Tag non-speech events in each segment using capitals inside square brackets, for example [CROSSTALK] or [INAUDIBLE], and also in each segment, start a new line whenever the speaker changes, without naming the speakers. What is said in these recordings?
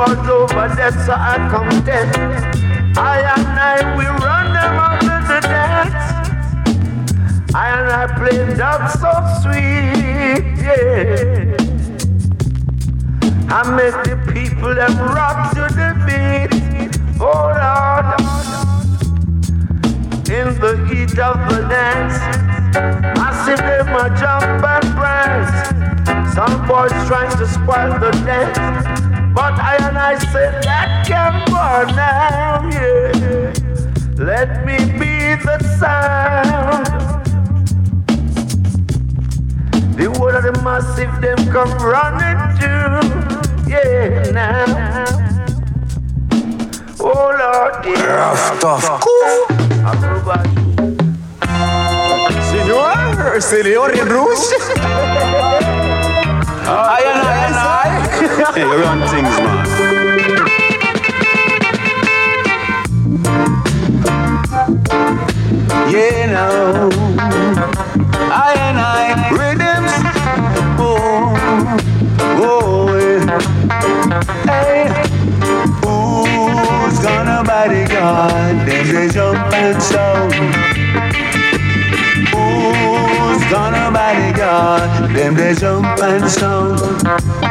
was over there, so I come dead. I and I, we run them out of the dance. I and I play dub so sweet, yeah. I make the people them rock to the beat. Oh Lord, in the heat of the dance, I see them a jump and prance. Some boys trying to spoil the dance, but I and I say that can go now, yeah. Let me be the sound. The word of the massive them come running to, yeah now. Oh Lord, yeah.
Rough, tough, Senor, Senor in Rouge. I and I and I.
Hey, run things, man.
Yeah, now. I and I rhythms. Oh, oh, yeah. Hey, who's gonna bodyguard? Then they jump and shout. Who's gonna bodyguard? Them they jump and shout.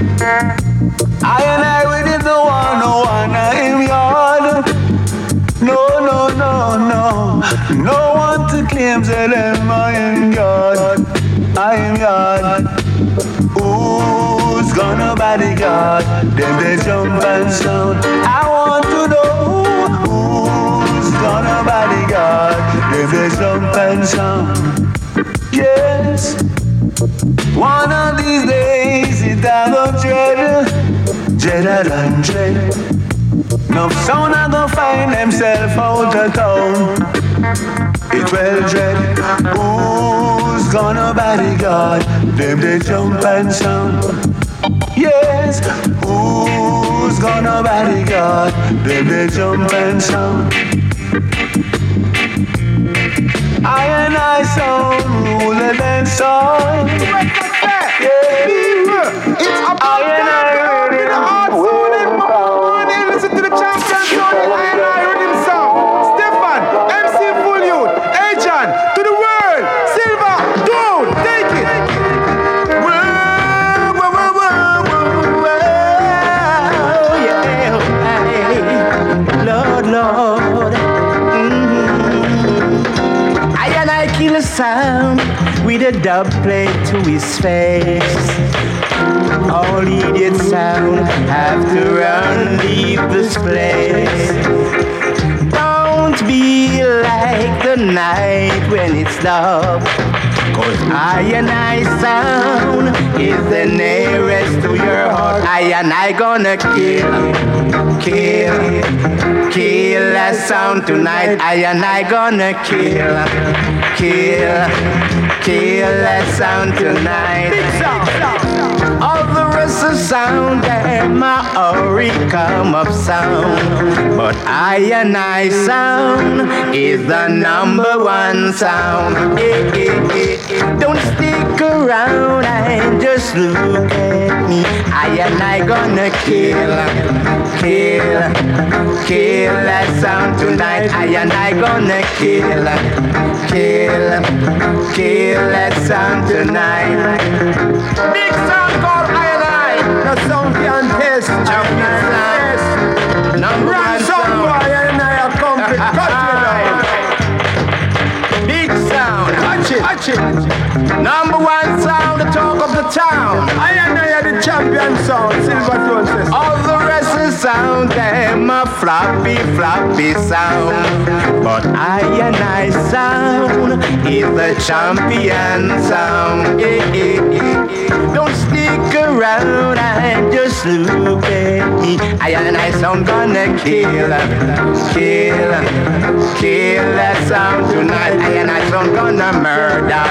I and I with the one, no one in yard. No, no, no, no. No one to claim that I'm I am God. I am God. Who's gonna bodyguard? Them they jump and shout. I want to know who's gonna bodyguard. Them they jump and shout. Yes. One of these days a dread, dread and dread. No sound a go find themself out of town. It will dread. Who's gonna bodyguard? Them they jump and sound. Yes. Who's gonna bodyguard? Them they jump and sound. I and I sound ruler
dub plate to his face. All idiot sound have to run, leave this place. Don't be like the night when it's dark. Cause I and I sound is the nearest to your heart. I and I gonna kill, kill, kill that sound tonight. I and I gonna kill, kill, kill that sound tonight. All the rest of sound them my already come up sound. But I and I sound is the number one sound. Eh, eh, eh. Don't stick around and just look at me. I and I gonna kill, kill, kill that sound tonight. I and I gonna kill, kill, kill that sound tonight.
Big sound called I and I. The sound can test.
Number one sound.
I and I are. Cut it.
Big sound.
Touch it. Touch it.
Number one sound, the talk of the town.
I and I the champion sound. Silver.
All the rest is sound, them a floppy, floppy sound. But I and I sound is the champion sound. Don't stick around at me. I and I sound gonna kill, kill, kill that sound tonight. I and I sound gonna murder,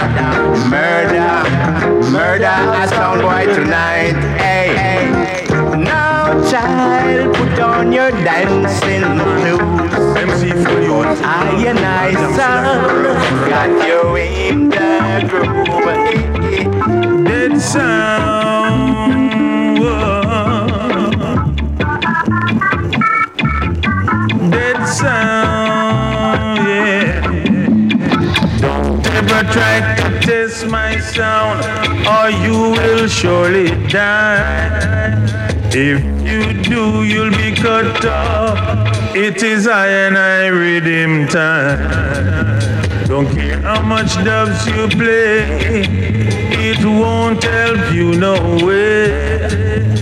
murder, murder a sound boy tonight. Hey. Now, child, put on your dancing clothes.
MC Full Youth.
I and I sound got you in the groove.
Dead sound. sound, yeah.
Don't ever try to test my sound, or you will surely die. If you do, you'll be cut off. It is I and I redeem time. Don't care how much dubs you play, it won't help you no way.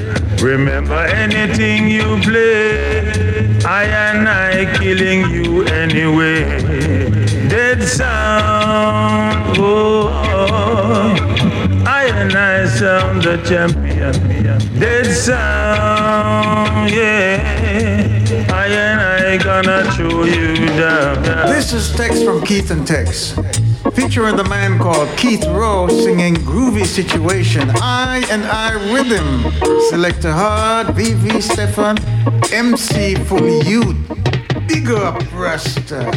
Remember anything you play, I and I killing you anyway. Dead sound, oh, oh. I and I sound the champion. Dead sound, yeah. I and I gonna show you down.
This is text from Keith and Tex featuring the man called Keith Rowe singing Groovy Situation. I and I Rhythm. Selector Hard, VV Stevan, MC Fully Youth. Big up, Rasta.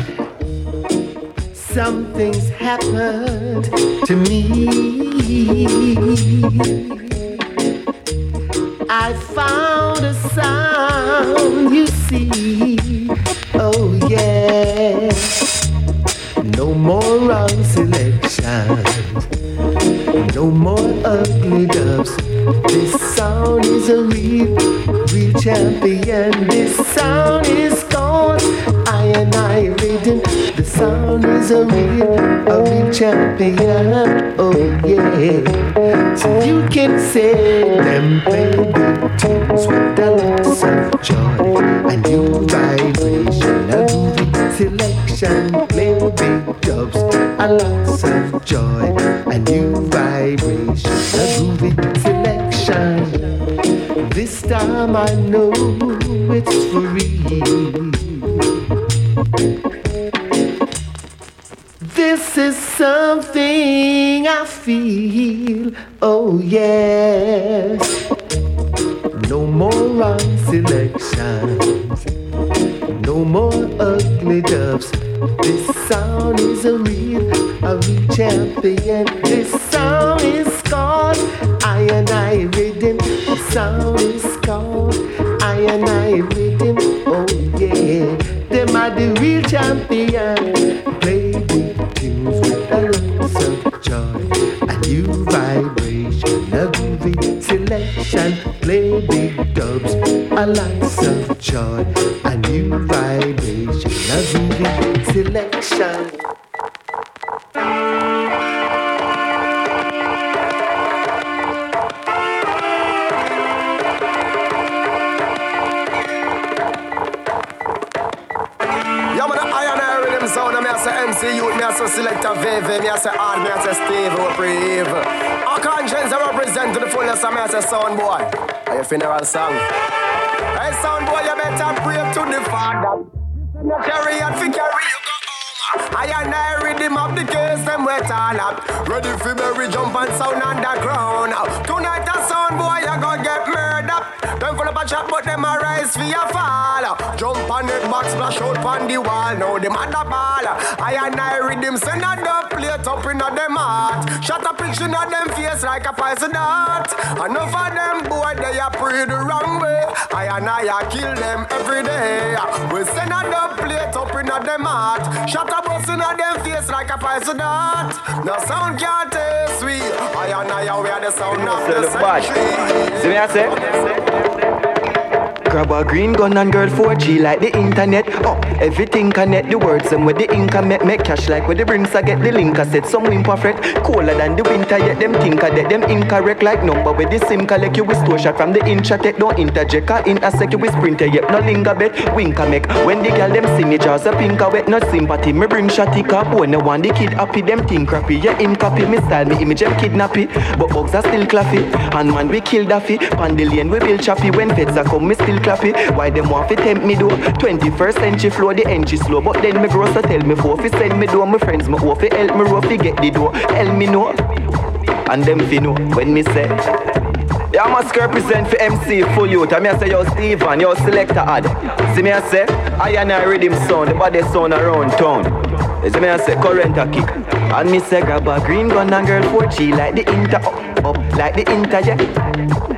Something's happened to me. I found a sound, you see. Oh, yeah. Selections. No more ugly doves. This sound is a real, real champion. This sound is gone. I and I rhythm. The sound is a real, a real champion. Oh yeah. So you can say them the tunes with the lots of joy and groovy play big dubs, a lots of joy, a new vibration, a groovy selection. This time I know it's for real. This is something I feel. Oh, yes. No more wrong selections. No more ugly dubs. This sound is a real, a real champion. This sound is called I and I rhythm. The sound is called I and I rhythm. Oh yeah, them are the real champion. Play the tunes with a lots of joy, a new vibration, a groovy selection. Play big dubs, a lots of joy, a new vibration, a groovy
funeral song? Hey, Sound Boy, you better pray to the Father. Carry and fi carry all. Ready for me jump and sound underground. Tonight a Sound Boy, you gonna get murdered. Them full of a chat, but them a rise for your fall. Jump on it, box splash out on the wall. Now them at the ball. I and I rhythm send a dub plate up in them heart. Shut a picture in a them face like a poison dart. Enough of them boy they a pray the wrong way. I and I a kill them every day. We send a dub plate up in them heart. Shut a bus in them face like a poison dart. No sound can't taste sweet. I and I a wear the sound of the century.
See me I say? Grab a green gun and girl 4G like the internet. Up, everything connect. The words them with the ink make make cash like with the rings I get the link I said some win perfect. Colder than the winter yet them think I that them incorrect like number with the sim collect you with store shot from the intratech. Don't interject or intersect you with sprinter yet no linger bet. Wink I make when the girl them see me jaws a pink I wet no sympathy. Me bring shotty cap when the one the kid happy them think crappy. Yeah in copy me style me image them kidnappy. But bugs are still claffy. And man we kill daffy. Pandillion we build chappy when feds are come me still clappy. Why them want fi tempt me though? 21st century flow the entry slow, but then me grow so tell me for fi send me though. My friends me want fi help me rough get the door. Tell me no, and them fi know when me say. I must represent for MC full youth. I mean, I say, yo, Stevan, yo, selector ad. See me, I say, I and I rhythm sound, the body sound around town. See me, I say, current a kick. And me say, grab a green gun and girl 4G like the inter, up, up, like the inter, yeah.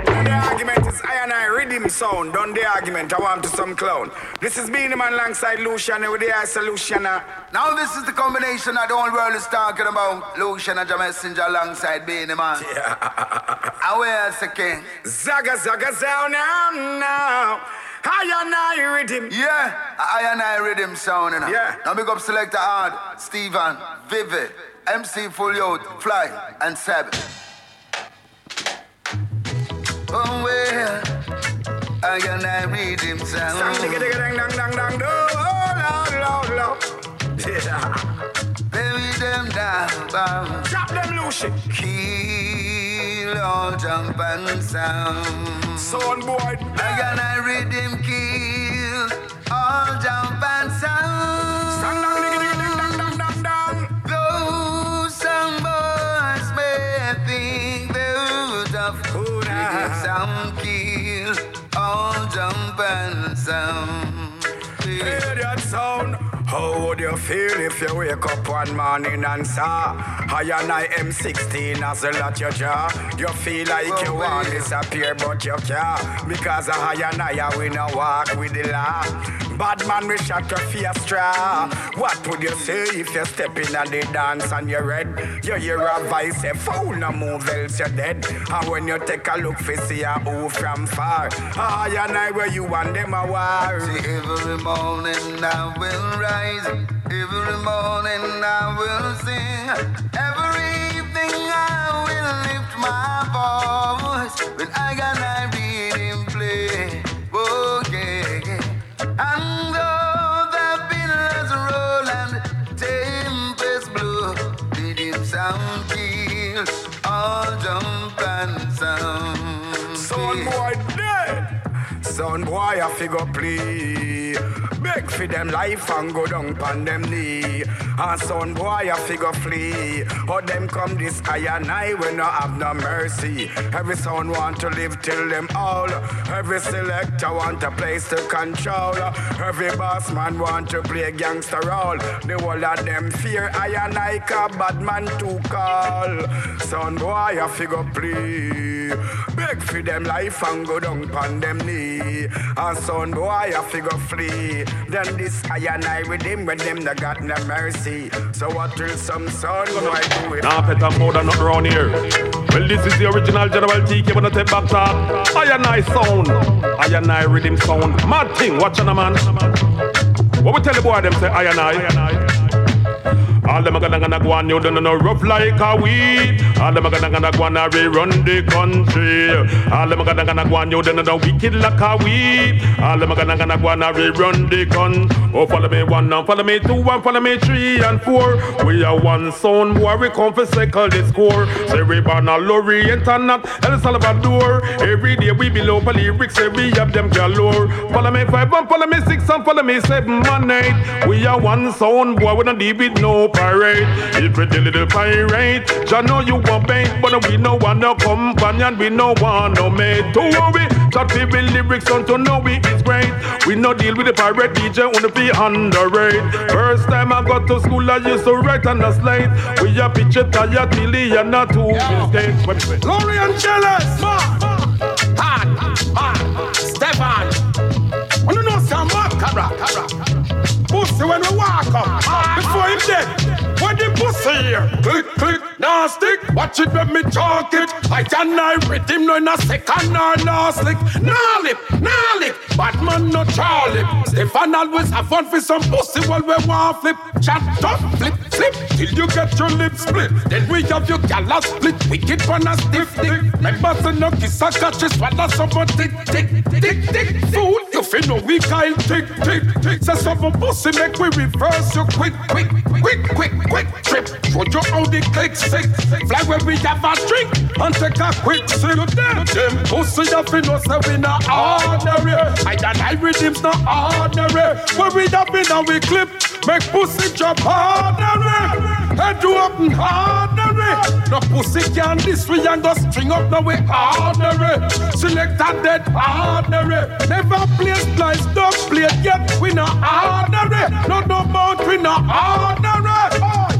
Argument
I and I rhythm sound. Done the argument. I want to some clown. This is Beenie Man alongside Lucian with the solution.
Now this is the combination that the whole world is talking about. Lucian and Messenger alongside Beenie Man. Yeah. and where's the king?
Zaga zaga sound now now. I and I rhythm.
Yeah, I and I rhythm sound. You know?
Yeah.
Now big up Selector Hard, Stevan, Vivid, MC Full Fly, and Seven. Oh well, I and I rhythm sound.
Dang dang dang dang dang dang do. Oh Lord Lord Lord. Yeah.
Bury them down.
Drop them loose.
Kill all jump and sound.
Son boy.
I and I rhythm kill all jump and sound. Rhythm
da?
kill all jump and sound.
Hear that sound? How would you feel if you wake up one morning and saw I and I M16 as a lot your jaw? You feel like you oh, want to disappear, but you can't. Because I and I we no walk with the law. Bad man, we shot your face straw. What would you say if you step in at the dance and you're red? You hear a voice say, fool, no move, else you're dead. And when you take a look, for see a who from far. I and I where you and them a war.
See, every morning I will rise. Every morning I will sing. Every evening I will lift my voice. When I got I read him play. Oh, yeah, yeah. And though the billows roll and tempest blow, did him sound kill all jump and sound.
Son boy. Son boy I figure play. Beg for them life and go down pon them knee. And son boy I figure flee. How them come this I and I will not have no mercy. Every son want to live till them all. Every selector want a place to control. Every boss man want to play gangster role. The whole of them fear I and I cause bad man to call. Son boy I figure play. Beg for them life and go down pon them knee. And son boy I figure flee. Then this I and I with him when them they got no mercy. So what will some son boy do it?
Nah, pet and powder not around here. Well, this is the original General TK when I take back top. I and I sound. I and I rhythm sound. Mad thing, watch on a man. What we tell the boy them say I and I. All them a gonna gonna go on, you don't know rough like a weed. All them a gonna gonna go on, a run the country. All them a gonna gonna go on, you don't know wicked like a weed. All them a gonna gonna go on, a run the gun. Oh, follow me one and follow me two and follow me three and four. We are one sound boy, we come for cycle the score. Say we born a Lorient and not El Salvador. Every day we below for lyrics, we have them galore. Follow me five and follow me six and follow me seven and eight. We are one sound boy, we don't deal with no pirate. If we deal little pirate, Jah know you want bait, but we no want no companion, we no want no mate. Don't worry, chat we with lyrics on to know we is great. We no deal with the pirate DJ, only be underrate. First time I got to school, I used to write on the slate. We a picture tired, Tilly, and not two mistakes. What is it?
Glory and jealous. Man, man, Stevan. I don't know some more cara, Pussy when we walk up. Before him dead. The pussy here. Click, click, stick. Watch it when me talk it. I can I him no in a second or no slick. Nah lip, nah lip. Bad man no Charlie. Stevan always have fun for some pussy while we want flip. Chat up, flip, flip. Till you get your lips split. Then we have your gala split. We Wicked one a stiff dick. Remember to no kiss a catch. Swallow someone tick, tick, tick, tick. Fool, you feel no weak Kyle tick, tick, tick. Say some pussy make we reverse you quick, quick, quick, quick, quick trip. Show you how the click sick. Fly where we have a drink and take a quick sip. Them, them pussy you feel no say we not ordinary. I and I redeems not ordinary. Where we have been and we clip. Make pussy drop ordinary. Head to up and ordinary. No pussy can this we and go string up now we ordinary. Select a dead ordinary. Never play splice, don't play yet. We not ordinary. No no mount, we not ordinary.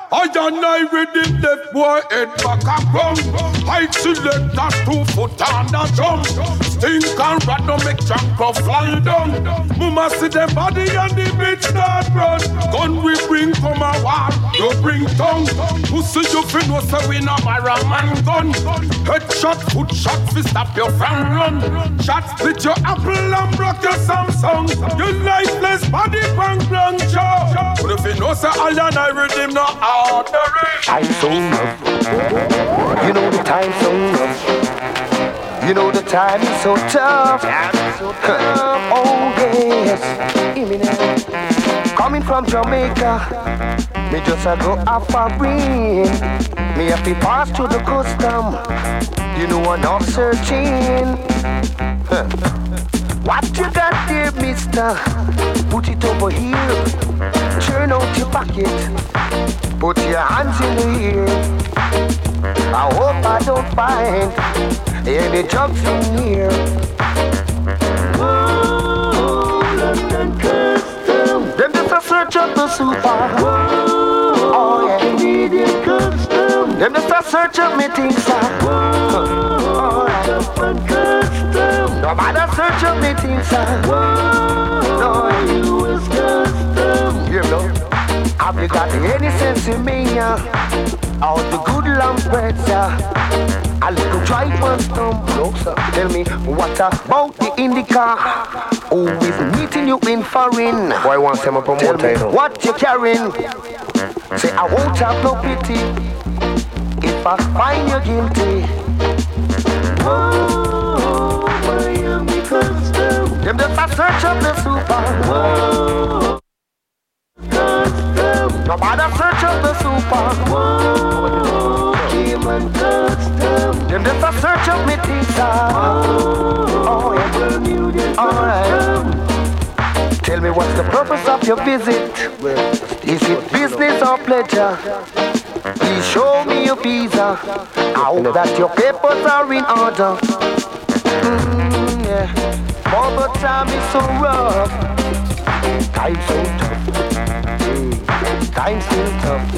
I and I ready left boy head back and come. I select a two foot on a jump. Stink and rat no make jump go fly down. Mama see them body and the bitch start run. Gun we bring from a war, you bring tongue. Pussy you fin no say we no marry man gun. Headshot, foot shot, fi stop your from run. Shot split your apple and broke your Samsung. You lifeless body bang bang jaw. But if you know say I and I redeem no ordinary.
I'm so rough. You know the time so rough. You know the time is so tough. oh yes. Hear me now. Coming from Jamaica, me just a go off a ring. Me have to pass through the custom. You know I'm not searching. Huh. What you got there, mister? Put it over here. Turn out your pocket. Put your hands in the air. I hope I don't find any drugs in here. Whoa, London custom. Them just a search up the super. Whoa, oh yeah. Canadian custom. Them just a search up me things. Whoa, oh yeah. custom. No matter search up me things. Whoa, no, US custom. You know. Have you got any sense in me? Yeah? All the good lamb breads, yeah. A little dry one stump. Tell me what about the indica? Who is meeting you in foreign?
Boy wants him a promoter,
Tell me what you carrying? Say I won't have no pity if I find you guilty. Whoa, Miami custom. Them just a search of the super. Whoa. No matter search of the super. Whoa. Cayman custom. Them just a search of me things. Oh, yeah. Alright. Tell me what's the purpose of your visit? Is it business or pleasure? Please show me your visa. I hope that your papers are in order. Mm, yeah. All the time is so rough. Time so tough. Time still tough.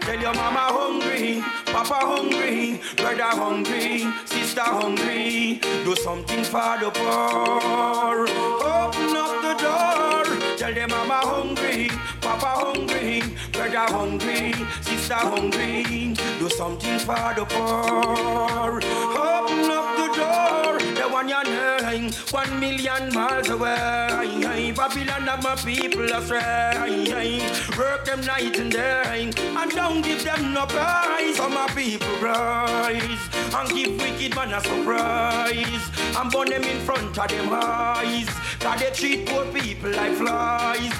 Tell your mama hungry, papa hungry, brother hungry, sister hungry. Do something for the poor. Open up the door. Tell them mama hungry, papa hungry, brother hungry, sister hungry. Do something for the poor. Open up the door. The one you name, one million miles away. Babylon of my people astray. Work them night and day, and don't give them no prize. For my people rise, and give wicked man a surprise. And burn them in front of them eyes. Cause they treat poor people like flies.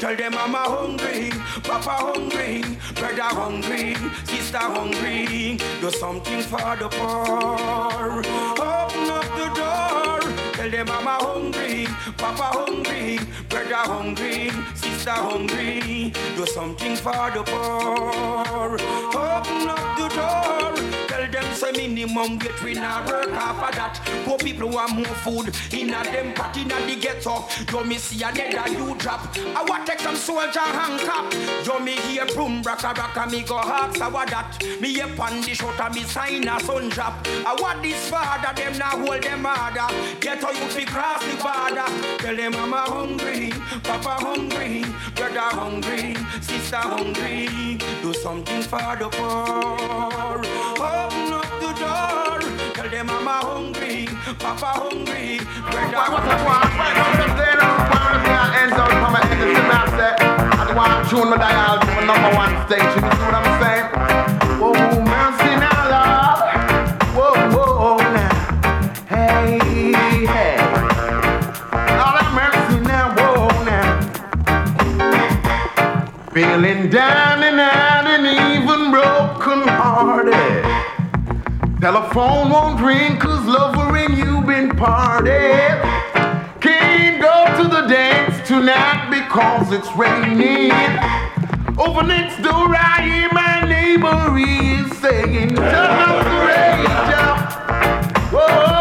Tell them I'm a hungry, papa hungry, brother hungry, sister hungry. Do something for the poor. Open up the door. Tell them I'm a hungry, papa hungry, brother hungry, sister hungry. Do something for the poor. Open up the door. Say minimum wage we not work half of that. Poor people want more food in a them pot in a the ghetto. You me see a dead and you drop. I want take some soldier hand cap. You me hear boom braka braka me go I what that. Me a pan the shot and me sign a sun drop. I want this father them now hold them harder. Ghetto you fi cross the border. Tell them I'm hungry, papa hungry, brother hungry, sister hungry. Do something for the poor. Open up door. Tell them I'm a hungry, papa hungry, brother
Ends out from my end of the master. I do want to tune my dial to my number one station. You see what I'm saying? Telephone won't ring cause lover and you been parted. Can't go to the dance tonight because it's raining. Over next door, I hear my neighbor is saying, Turn the radio. Whoa,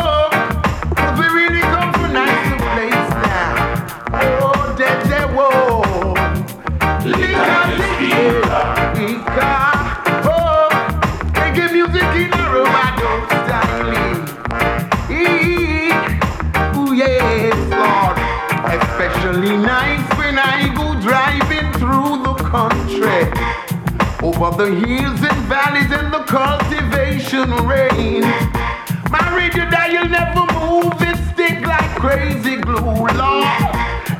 For the hills and valleys and the cultivation rain. My radio dial never move, it stick like crazy glue. Lord,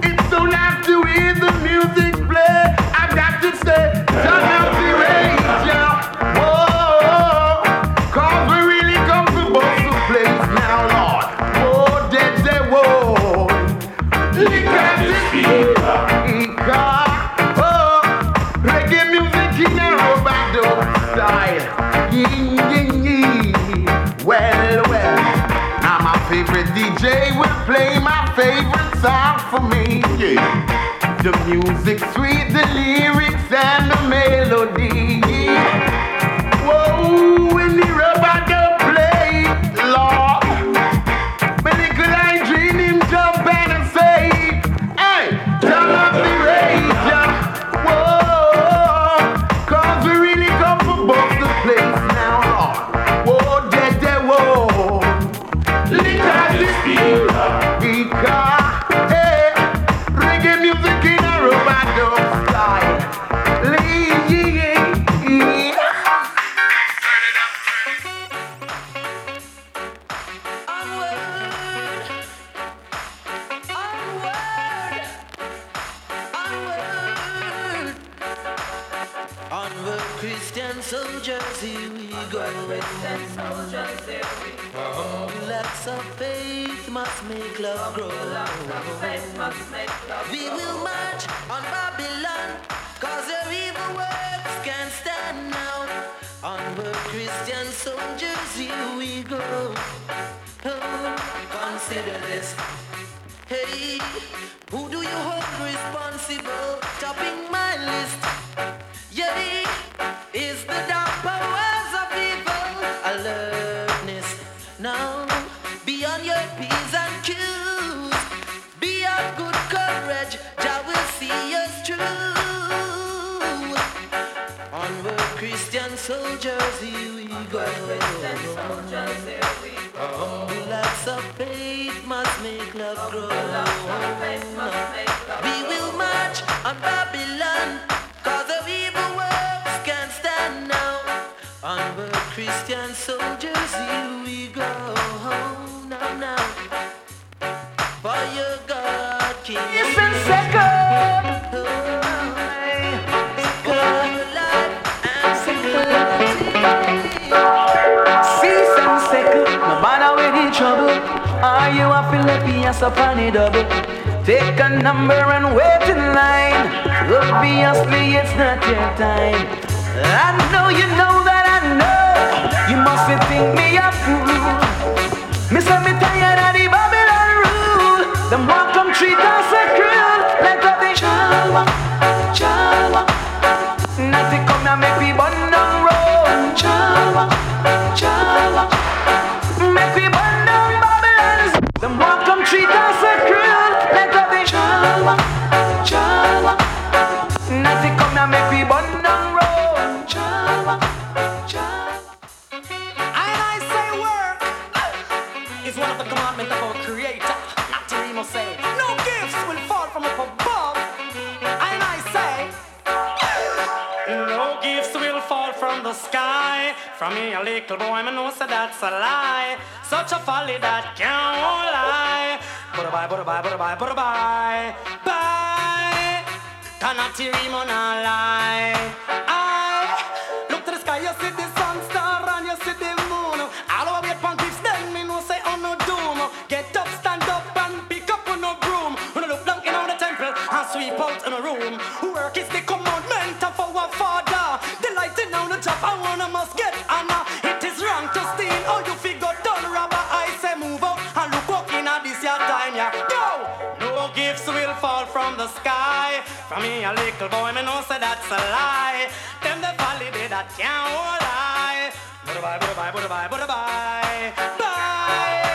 it's so nice to hear the music play. I've got to stay turn up the rain. music sweet, the lyrics and the melody.
soldiers, here we go. Humble acts of faith must make love grow. We will march on Babylon, cause the evil works can't stand now. Onward, Christian soldiers, here we go. Now, now, for your God, King.
Listen, second. Boy, you are to let me ass up on it double. Take a number and wait in line. Obviously, it's not your time. I know you know that I know. You must be think me a fool. Me say me tired.
me, a little boy, me know say that's a lie. Such a folly that can't lie. Bye bye, bye bye, bye bye, bye bye. Bye. Cannot hear him on a lie. the sky. From me a little boy, me know say that's a lie. Them the valley they that can't lie. I.
Bye bye, bye bye, bye bye, bye bye.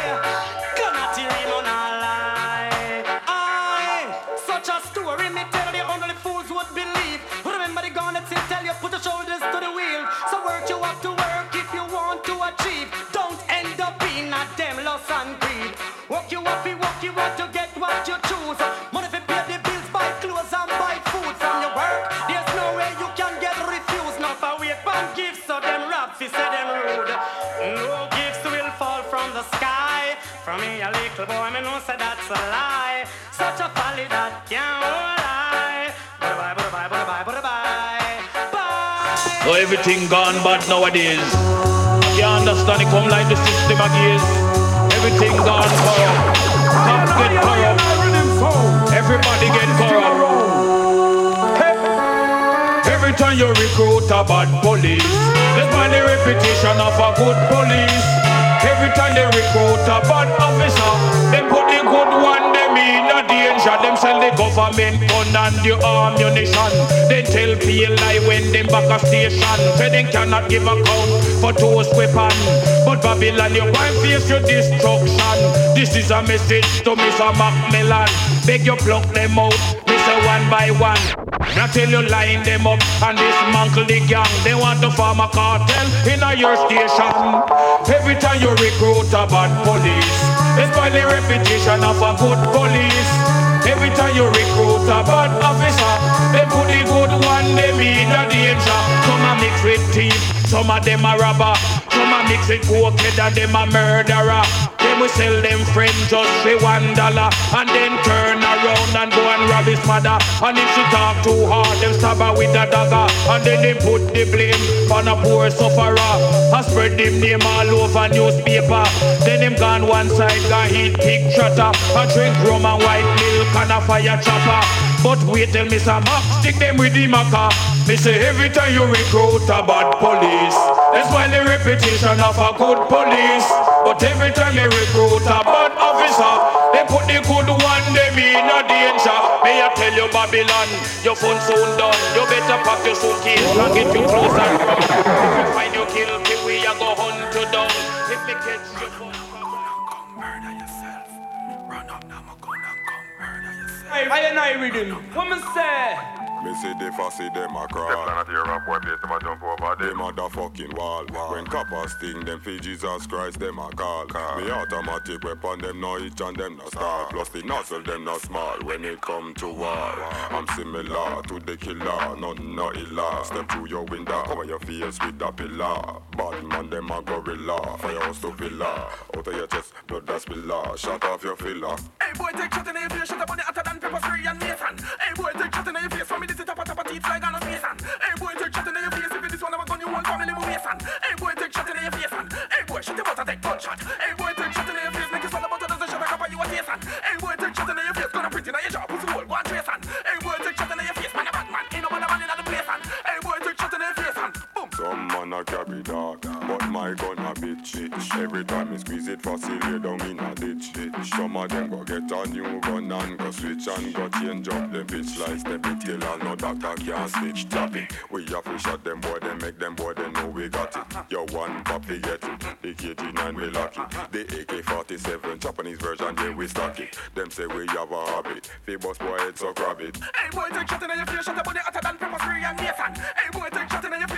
So everything gone bad nowadays. You understand it come like the system again. Everything gone corrupt. Cops get corrupt. Everybody get corrupt. Every time you recruit a bad police, there's the reputation of a good police. Every time they recruit a bad officer, they put the good one them in a danger. Them sell the government gun and the ammunition. They tell PLI when them back a station. Say they cannot give account for those weapons. But Babylon, you going face your destruction. This is a message to Mr. Macmillan. Beg you pluck them out, Mr. One by one. Now tell you line them up and dismantle the gang. They want to form a cartel in a your station. Every time you recruit a bad police, they spoil the reputation of a good police. Every time you recruit a bad officer, they put the good one them in a danger. Some a mix with thief, some of them a robber, some a mix with cokehead and them a murderer. Them will sell them friends just for one dollar and then turn around and go and rob his mother. And if she talk too hard, them stab her with a dagger and then they put the blame on a poor sufferer. I spread them name all over newspaper. Then him gone one side, gone eat pig trotter. I drink rum and white milk and a fire chopper. But wait till Mr. Mac stick them with the maca. Me say every time you recruit a bad police, that's why the reputation of a good police. But every time you recruit a bad officer, they put the good one them in a danger. May I tell you Babylon, your phone soon done. You better pack your suitcase and get you close and run. If you find your kill, pick we a go hunt you down. If me catch you, you're not gonna come murder yourself. Run up now, we're gonna come murder yourself.
I and I rhythm. What me say?
Me see the fussy them a crawl. Them not hear a boy place, them a jump over them. Them a the fucking wall. When coppers sting, them feel Jesus Christ, them a call. Me automatic weapon, them no itch and them no star. Plus the nozzle, them no small. When it come to war, I'm similar to the killer. None no illa. Step through your window, cover your face with a pillar. Bad man, them a gorilla. Firehouse to villa. Out of your chest, blood that spiller. Shut off your filler.
Hey boy, take shot in the face, shut up on the hotter than pepper spray and Nathan. Hey boy, take shot teeth like on a and. Hey boy, take shot in your face, if it is one of a gun, you whole family will waste and. Hey boy, take shot in your face and. Hey boy, your mouth and take gunshot. Hey boy, take shot in your face, make it swallow about doesn't shut a cup you a taste and. Hey boy, take shot in your face, gonna print in your jaw, pussy hole, go and trace. Hey boy, man a
carry dog, but my gun a bitch. Every time me squeeze it, fossil lay down in a ditch. Some of them go get a new gun and go switch and go change up them bitch slice them big till no doctor can't stitch topic. We have to shot them boy, they make them boy, they know we got it. Yo one puppy get it, the KG9 we lock it. The AK-47 Japanese version, yeah we stock it. Them say we have a habit, bust boy head so grab it.
Hey boy, take shot in your face, shut up on the hotter than pepper spray and Nathan. Hey boy, take shot in your face,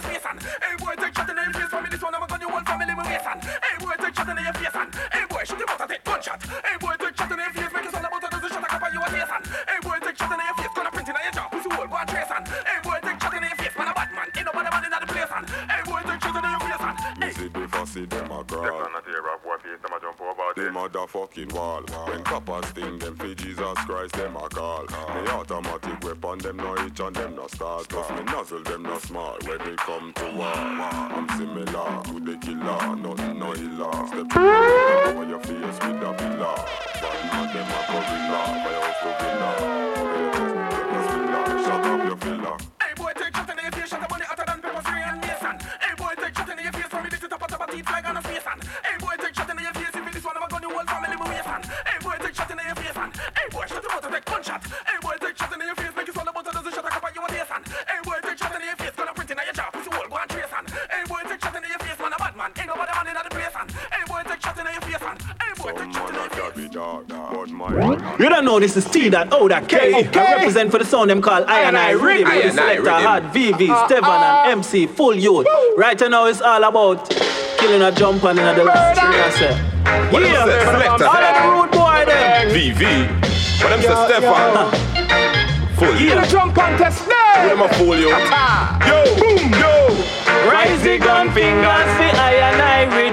a space and. Hey boy, take shot in your face, me this one of a gun, you whole family will waste and. Hey boy, take shot in your face and. Hey boy, shoot him out and take gunshot. Hey
over them. a the fucking wall. When coppers sting, them fi Jesus Christ, them a call. Me automatic weapon, them no itch and them no start. Plus me nozzle, them no small. When they come to war, I'm similar to the killer, nothing no illa. Step over your face with a pillar. Bad man, them a gorilla. Firehouse to villa. Shut up your filler.
Hey boy, take shot in your face, shut up on the hotter than pepper spray and Nathan. Hey boy, take shot in your face, for me this is tapa teeth like a space and. You
don't know this is T that O that K. I represent for the sound them called I and I Rhythm.
I and I Rhythm.
had VV, uh, uh, Stevan and uh. MC Full Youth. Right now it's all about killing a jump and another string I say.
What them say, selector?
All of the rude boy them.
VV. What them say, Stevan? Full.
Yeah.
Drum contest
Who them a fool you? Yo, boom, yo.
Rise the gun fingers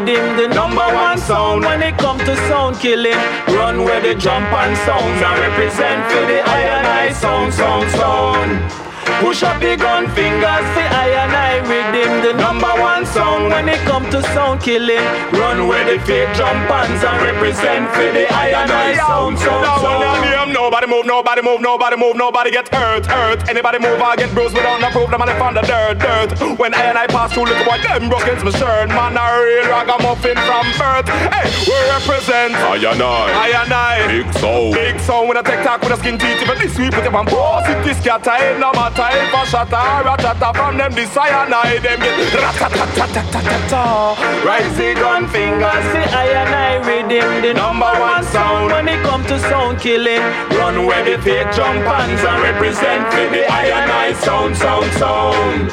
I and I Riddim, the number one sound when it come to sound killing. Run where the jump and sounds I represent for the iron eye sound, sound, sound. Push up the gun fingers, the I and I Riddim, the number one song when it come to sound killing. Run where the fake jump hands and represent for the I and I sound, sound, sound.
Nobody move, nobody move, nobody move, nobody get hurt, hurt. Anybody move, I get bruised without no proof. Them and on the dirt, dirt. When I and I pass through, look what them broke into my shirt. Man, a real ragamuffin from birth. Hey, we represent
I and I.
I and I.
Big soul.
Big soul with a tech talk with a skin teeth. Even this week put them on boss. If this cat I no matter if a shot or a chatter from them, and I. Them get rat-a-tat-tat-tat-tat.
Rise the gun fingers, the I and I Riddim, the number one sound when it come to sound killing. Run where the fake jump hands and represent for the I and I sound, sound, sound.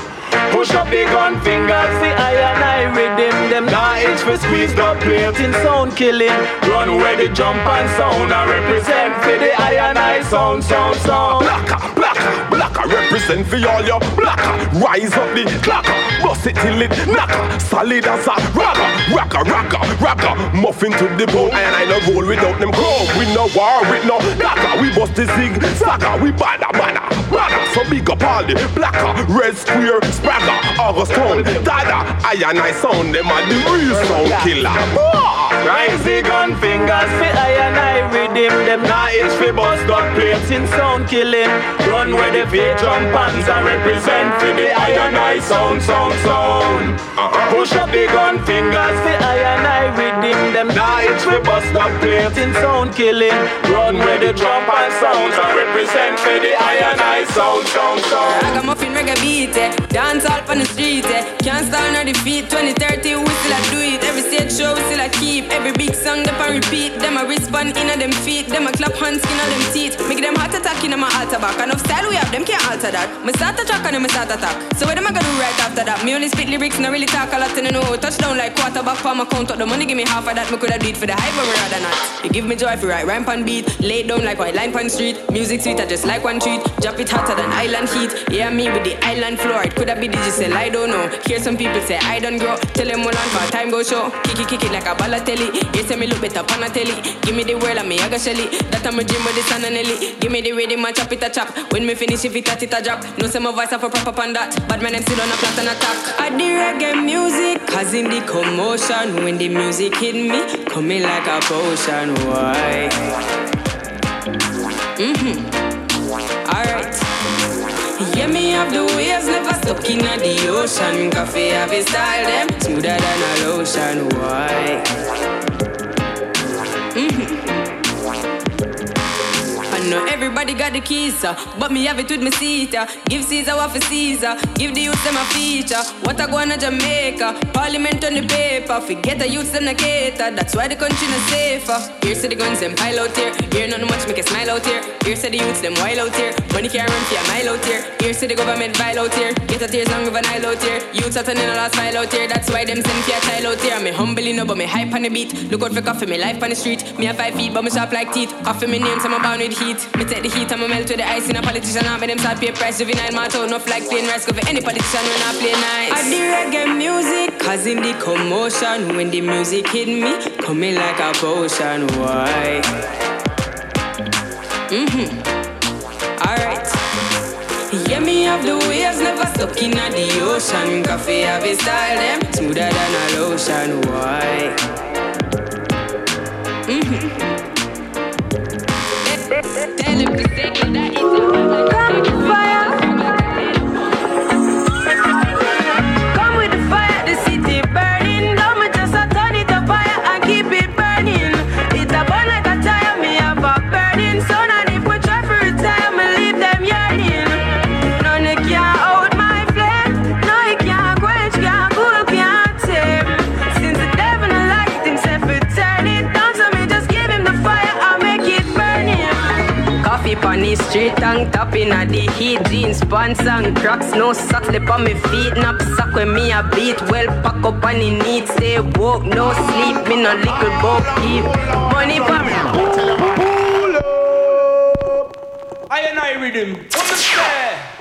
Push up the gun fingers, the I and I Riddim, them not itch for squeeze the plate in sound killing. Run where the jump and sound and represent for the I and I sound, sound, sound.
Blacker, blacker, represent for all your blacker. Rise up the clacker, bust it till it knacker. Solid as a rocker, rocker, rocker, rocker. Muffin to the bone, and I no roll without them crow. We no war with no knocker. We bust the zig zagger, we banner, banner, banner. So big up all the blacker, red square, spragger, August Town, Dada, I and I sound them are the real sound killer.
Rise the gun fingers, the I and I Riddim, them not itch for bust up plates in sound killing. Run where the jump hands and represent for the I and I sound, sound, sound. Push up the gun fingers, the I and I Riddim, them not itch for bust up plates in sound killing. Run where the jump and sounds and represent for the I and I sound, sound, sound.
Ragamuffin reggae beat, eh. dance all on the street, eh. can't stand on the feet. 2030 we still a do it. Every stage show we still a keep. Every big song them a repeat. Them a respond in a them feet. Them a clap hands on them teeth. Make them heart attack in my altar back. Enough style we have, them can't alter that. Me start a track and me start attack. So what am I gonna do right after that? Me only spit lyrics, not really talk a lot and I know. Touchdown like quarterback for my count up the money. Give me half of that. Me coulda it for the hype, but rather not. You give me joy if you write rhyme pan beat. Lay down like white line pan street. Music sweet, I just like one treat. Drop it hotter than island heat. Yeah, me with the island floor. It coulda be digital, I don't know. Hear some people say I don't grow. Tell them all on for time go show. Kick it, kick it like a Balotelli. Say me look better pan a telly. Give me the world and me I go shelly. That I'm a dream with the sun and Ellie. Give me the rhythm and chop it a chop. When me finish if it a it drop. No say my voice have a proper on that. But my name still on a flat and attack. I the reggae music, cause in the commotion. When the music hit me, coming like a potion. Why? Mm-hmm. Alright. Yeah, me have the waves never stuck in the ocean. Coffee have a style them smoother than a lotion. Why? Know everybody got the keys, but me have it with me. Uh. Give Caesar what for Caesar, give the youth them a feature. What I go on to Jamaica, Parliament on the paper. Forget the youths them a cater, that's why the country not safer. Here say the guns them pile out here, here not much make a smile out here. Here say the youths them wild out here, money can't run for a mile out here. Here say the government vile out here, get a tears long of a Nile out here. Youths are turning a last mile out here, that's why them send for a child out here. Me humbly no, but me hype on the beat. Look out for coffee, me life on the street. Me have five feet, but me sharp like teeth. Coffee me name, so I'm bound with heat. Me take the heat, I'm a melt with the ice in a politician. I make them start pay price. Juvenile, my tone, no flag plain rice. For any politician when I play nice. I the reggae music, cause in the commotion. When the music hit me, coming like a potion. Why? Mm-hmm. Alright. Yeah, me have the waves, never stuck in the ocean. Coffee have a style, them smoother than a lotion. Why? Mm-hmm. That it's on the street, tapping at the heat. Jeans, pants and cracks, no socks, lip on me feet. Nap sock when me a beat. Well, pack up on the need. Stay woke, no sleep. Me no little boat keep. Money for me.
I and I Riddim. What the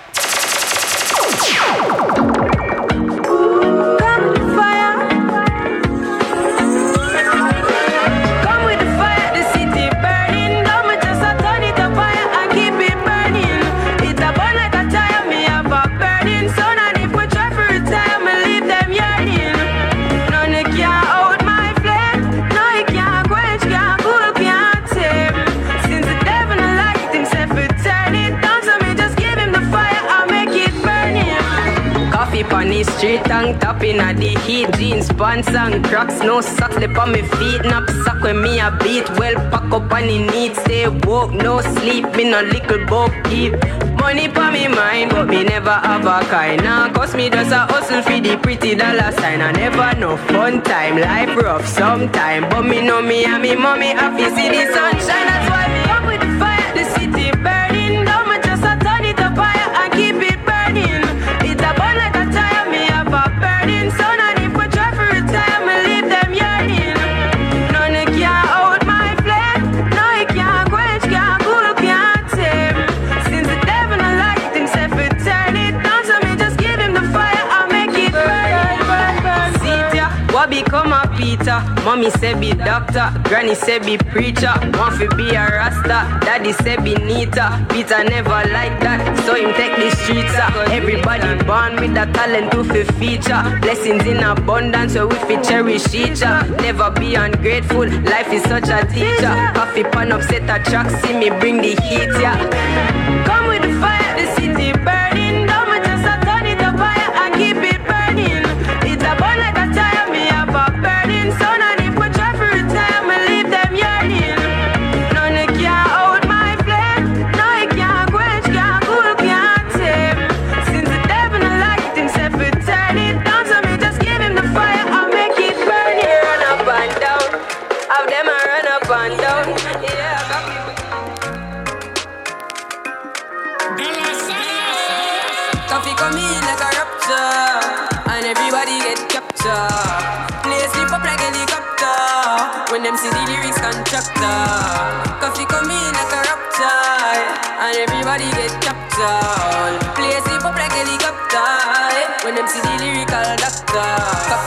and top in the heat. Jeans, pants and cracks, no socks lip on me feet. Nap sock when me a beat. Well pack up on the need, Stay woke, no sleep. Me no little book keep. Money for me mind, but me never have a kind. Now, cause me just a hustle for the pretty dollar sign. I never know fun time, life rough sometime. But me know me and me mommy happy see the sunshine. That's why Mommy say be doctor, granny say be preacher. Want fi be a rasta, daddy say be neater. Peter never like that, so him take the streets up. Everybody born with a talent to fi feature. Blessings in abundance, so we fi cherish each other. Never be ungrateful, life is such a teacher. Coffee pan upset a track, see me bring the heat, yeah.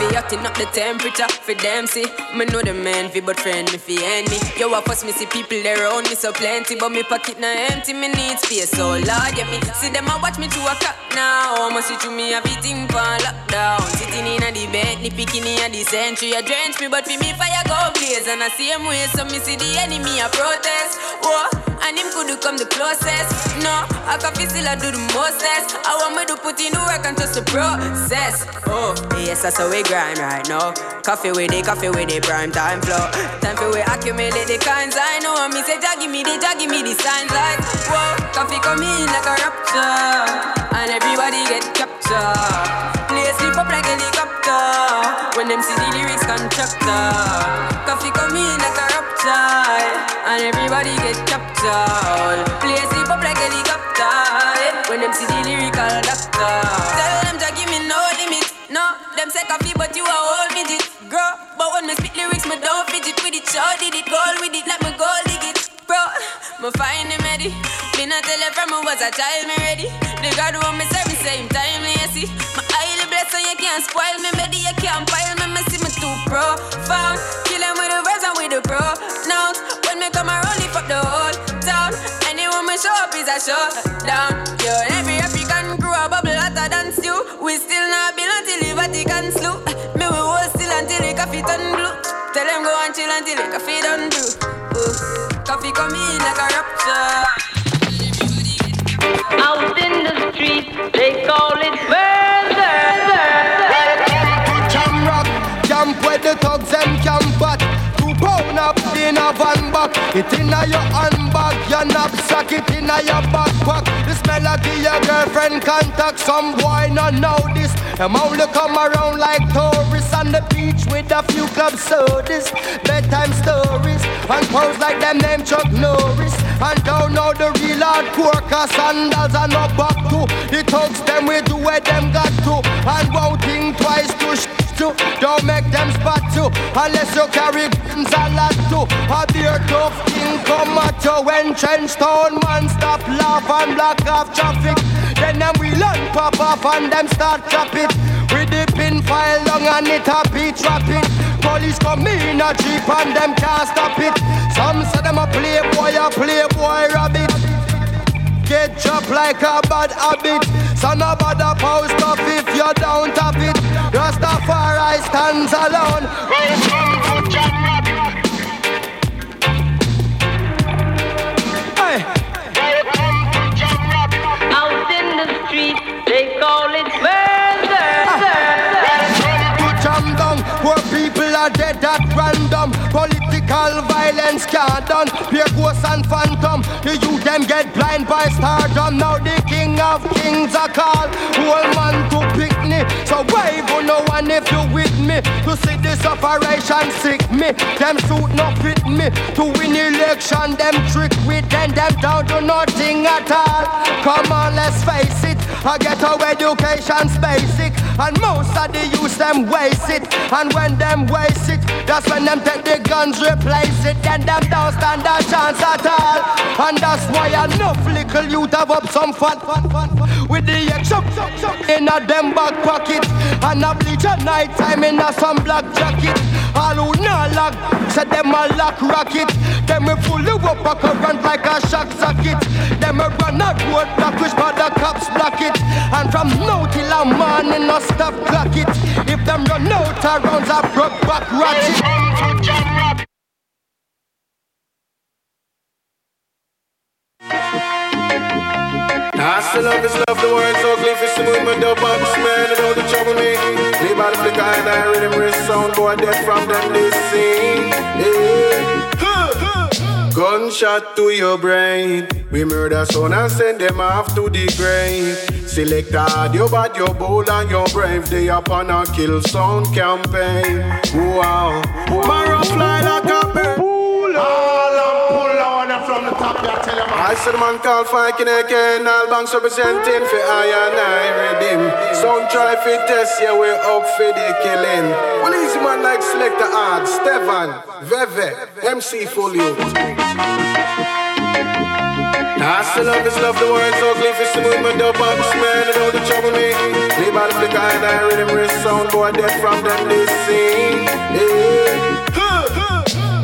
Coffee hotting up the temperature for them see. Me know the man fi but friend me fi enemy. Yo, I first me see people there around me so plenty, but me pocket na empty. Me need space so Lord, yeah me see them a watch me to a clock now. Must see to me everything for lockdown. Sitting in a the bed, ni picking in the century. A drench me, but for me fire go blaze. And I same way, so me see the enemy a protest. Whoa, and him could come the closest. No, I can feel still I do the mostest. I want me to put in the work and trust the process. Oh, yes, that's how we grind right now. Coffee with it, coffee with it, prime time flow. Time for we accumulate the kinds I know. Me say, Jah give me the, Jah give me the signs like, whoa, coffee come in like a rapture. And everybody get captured. Play sleep up like helicopter. When them see the lyrics contractor. Coffee come in like a rapture. And everybody get captured. Play sleep up like helicopter. When them see the lyrical doctor. Them say coffee, but you are all midget. Girl, but when me spit lyrics, me don't fidget with it. Sure did it, goal with it, like me goal dig it. Bro, me find him ready. Me not tell her from me was a child, me ready. The God want me serve me same time, me you see. My highly blessed, so you can't spoil me, baby, you can't pile me, me see me too profound. Kill him with the words and with the pronouns. When me come around, lift up the whole town. Anyone me show up is a showdown. Yo,
It
in a your handbag, your knapsack, it in a your backpack. This melody your girlfriend contact. Some boy not know this. Them only come around like tourists on the beach with a few club sodas, bedtime stories, and pose like them name Chuck Norris. And don't know the real hardcore cause sandals are no back to. The thugs them we do where them got to. And won't think twice to sh- to. Don't make them spot you unless you carry guns a lot to. A beer tough king come at you when trench town man stop laugh and block off traffic. Then them we learn pop off and them start chop it. With the pin file long and it a beat rapid. Police come in a jeep and them can't stop it. Some say them a playboy, a playboy rabbit. Get dropped like a bad habit. So no bother post up if you don't have it. Rastafari stands alone.
Out in the street, they call it ah. murder.
Poor people are dead at random. Political violence can't done. Pure ghosts and phantom. The youth them get blind by stardom. Now the king of kings are called. Whole man me. So wave on no one if you with me. To see this operation sick me. Them suit not fit me. To win election, them trick with them. Them down to nothing at all. Come on, let's face it. I get our education's basic. And most of the youth them waste it. And when them waste it, that's when them take the guns, replace it. Then them don't stand a chance at all. And that's why enough little youth have up some fun. fun, fun, fun. With the action in a them back pocket. And a bleach at night time in a some black jacket. All who not lock, said them a lock rocket. Them we pull you up a current like a shock socket. Them we run a road block which by the cops block it. And from now till a morning no stop clock it. If them run out of rounds I broke back ratchet.
I still love is love the words ugly for smooth my dub box man and all the trouble me. Live by the flicker and I Riddim wrist sound boy dead from them this scene. Yeah. Gunshot to your brain. We murder son and send them off to the grave. Select audio, but your bold and your brave. They upon a kill sound campaign. Wow. Marrow fly like a bird. Pull on, pull on from the top. I said man called Fiking again. All banks representing for I and I Riddim. Sound try fit test, yeah, we up for the killing. Well, easy man like Selector Art, Stevan, Veve, MC Youth. I still love is love the words ugly for smooth my dub box man and all the trouble me. Play by the flicker and I Riddim wrist sound boy dead from them this scene. Yeah.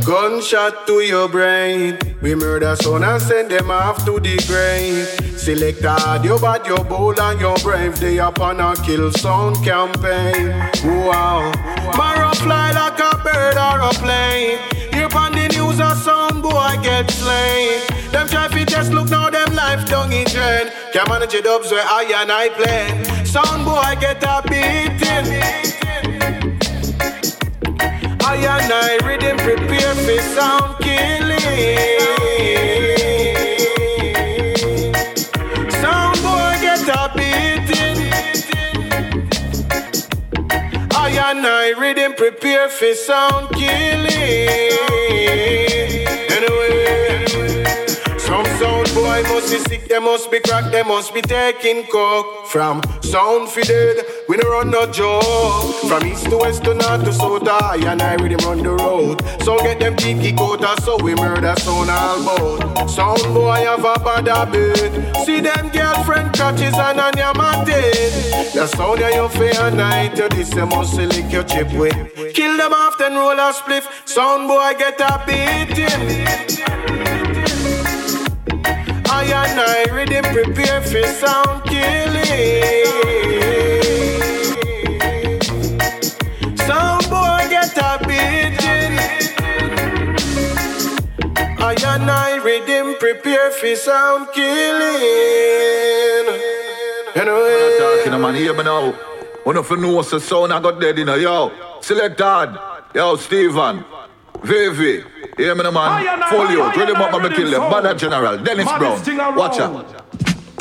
Gunshot to your brain. We murder son and send them off to the grave. Select audio, but your bold and your brave. They upon a kill sound campaign. Wow. Marrow fly like a bird or a plane. Here on the news, a sound boy get slain. Them try fi test, look now them life down in drain. Can't manage it dubs where I and I play. Sound boy get a beating. I and I Riddim prepare for sound killing. Sound boy get a beating. I and I Riddim prepare for sound killing. Anyway, boy must be sick, they must be cracked, they must be taking coke. From sound fi dead, we no run no joke. From east to west to north to south, ah, I and I really run the road. So get them kick out, us, ah, so we murder sound all bout. Sound boy have a bad habit. See them girlfriend catches and on your matted. The sound of your fair night, this you must lick your chip with. Kill them off, then roll a spliff. Sound boy get a beating. I and I Riddim prepare for sound killing. Sound boy get a beating. I and I Riddim prepare for sound killing.
Anyway. Talking, man, hear me now. One of you know the sound I got dead in a yo. Select dad. Yo, Stevan. Vivi. Hear me, man. Folio. Ready up, man, kill them. Bad General. Dennis Brown. Watch out.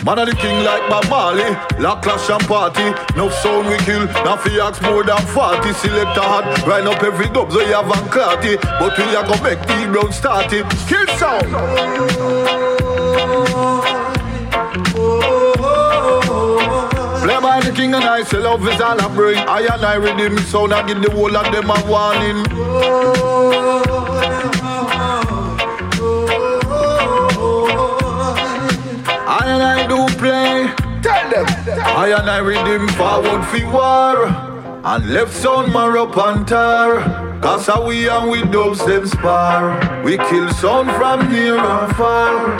Man of the king like Bob Marley Lock, clash and party No sound we kill Now fi ask more than 40 Select a hat Line up every dub So you have and clarty But we a go make the brown start it Kill sound Play by the king and I say love is all I bring I and I Riddim sound I give the whole of them a warning and I do play. Tell them. I and I Riddim forward fi war And left sound marrow panther Cause how we and we dubs them spar. We kill sound from near and far.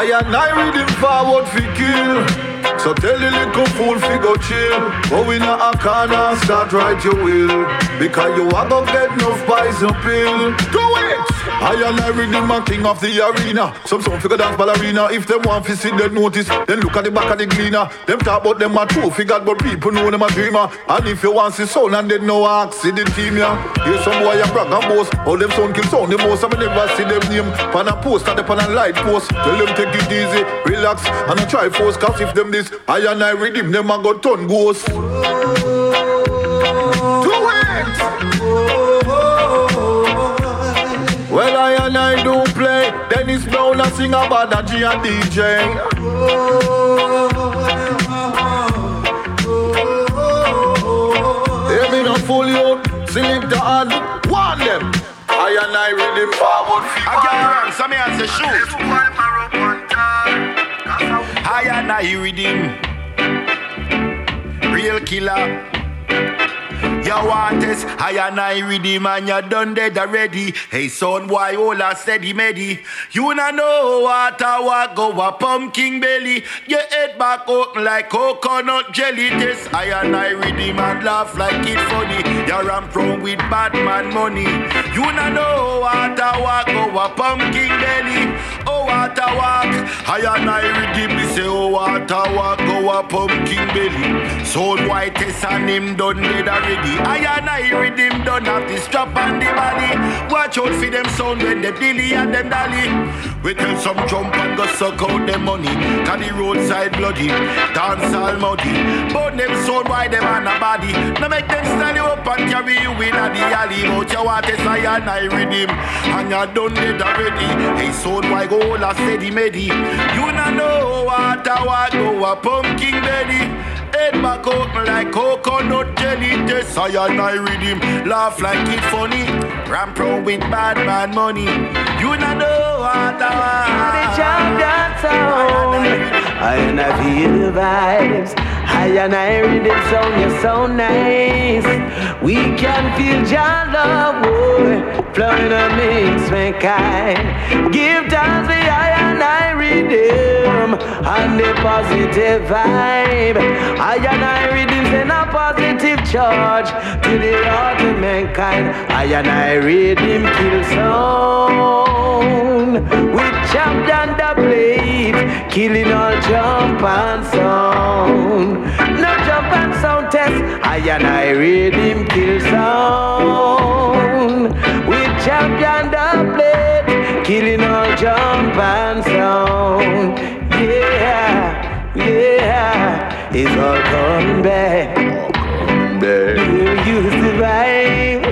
I and I Riddim forward fi kill so tell the little fool fi go chill Go in a corner, start right your will Because you are gonna get enough poison pill Do it! I and I Riddim a king of the arena. Some sound figure dance ballerina. If them want to see them notice, then look at the back of the cleaner. Them talk about them a true figure, but people know them a dreamer. And if you want see sound and they know ask, see the team ya. Here's some boy a brag and boast. All them sound kill sound the most. I never see them name. Pan a post and the pan a light post. Tell them take it easy, relax, and I try force. Cause if them this, I and I Riddim them a go turn ghost. Do it! Well, I and I do play. Dennis Brown a sing about a G and DJ. Hear me no full youth, sing the hard, one them. I and I Riddim forward.
I can't run, so me has to shoot. I and I Riddim. Real killer. You want this, I and I Riddim and you done dead already. Hey son, why all I steady medi? You not know what I walk go a pumpkin belly. Your head back open like coconut jelly. This I and I Riddim and laugh like it funny. You ram from with bad man money. You not know what I walk go a pumpkin belly. Oh what I walk, I and I Riddim me say oh what I walk go a pumpkin belly. Soul white and him done dead already. I and I Riddim done have the strap and the body. Watch out for them sound when they dilly and them dally. We tell some jump and go suck out them money. Can the roadside bloody, dance all muddy. But them sound why them on a body. Now make them stand you up and carry you in a the alley. But you want to say and I Riddim. And you done it already. Hey sound why go all a steady medi. You not know what I want go a pumpkin belly. Head back open like coconut jelly. This I and I Riddim. Laugh like it funny. Ramp round with bad man money. You not know what I want.
The champion sound. I and I feel the vibes. I and I read it sound, you're so nice. We can feel your love, boy, flowing amidst mankind. Give thanks for I and and the positive vibe. I and I read them send a positive charge to the heart of mankind. I and I him kill sound with champion the blade, killing all jump and sound. No jump and sound test. I and I him kill sound with champion the blade, killing all jump and sound. Yeah, it's all coming back. You used to vibe.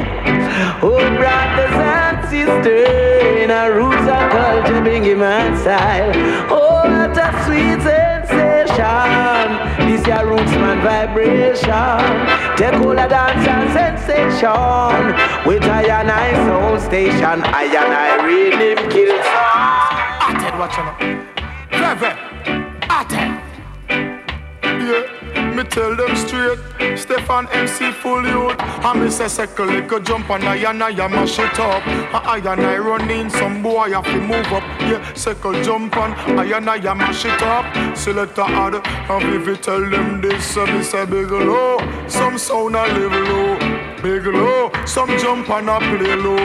Oh, brothers and sisters, in our roots and culture, bring him style. Oh, what a sweet sensation. This your roots man vibration. Take all the dance and sensation. With I and I sound station, I and I Riddim kill sound.
Atten, watch out. Reverend, Atten. Yeah, me tell them straight. Stevan MC full youth. And me a second little jump and I and I mash it up. I and I run in some boy have to move up. Yeah, second jump and I and I mash it up. Select a odd. And if you tell them this, so me say big low. Some sound a live low. Big low, some jump and a play low.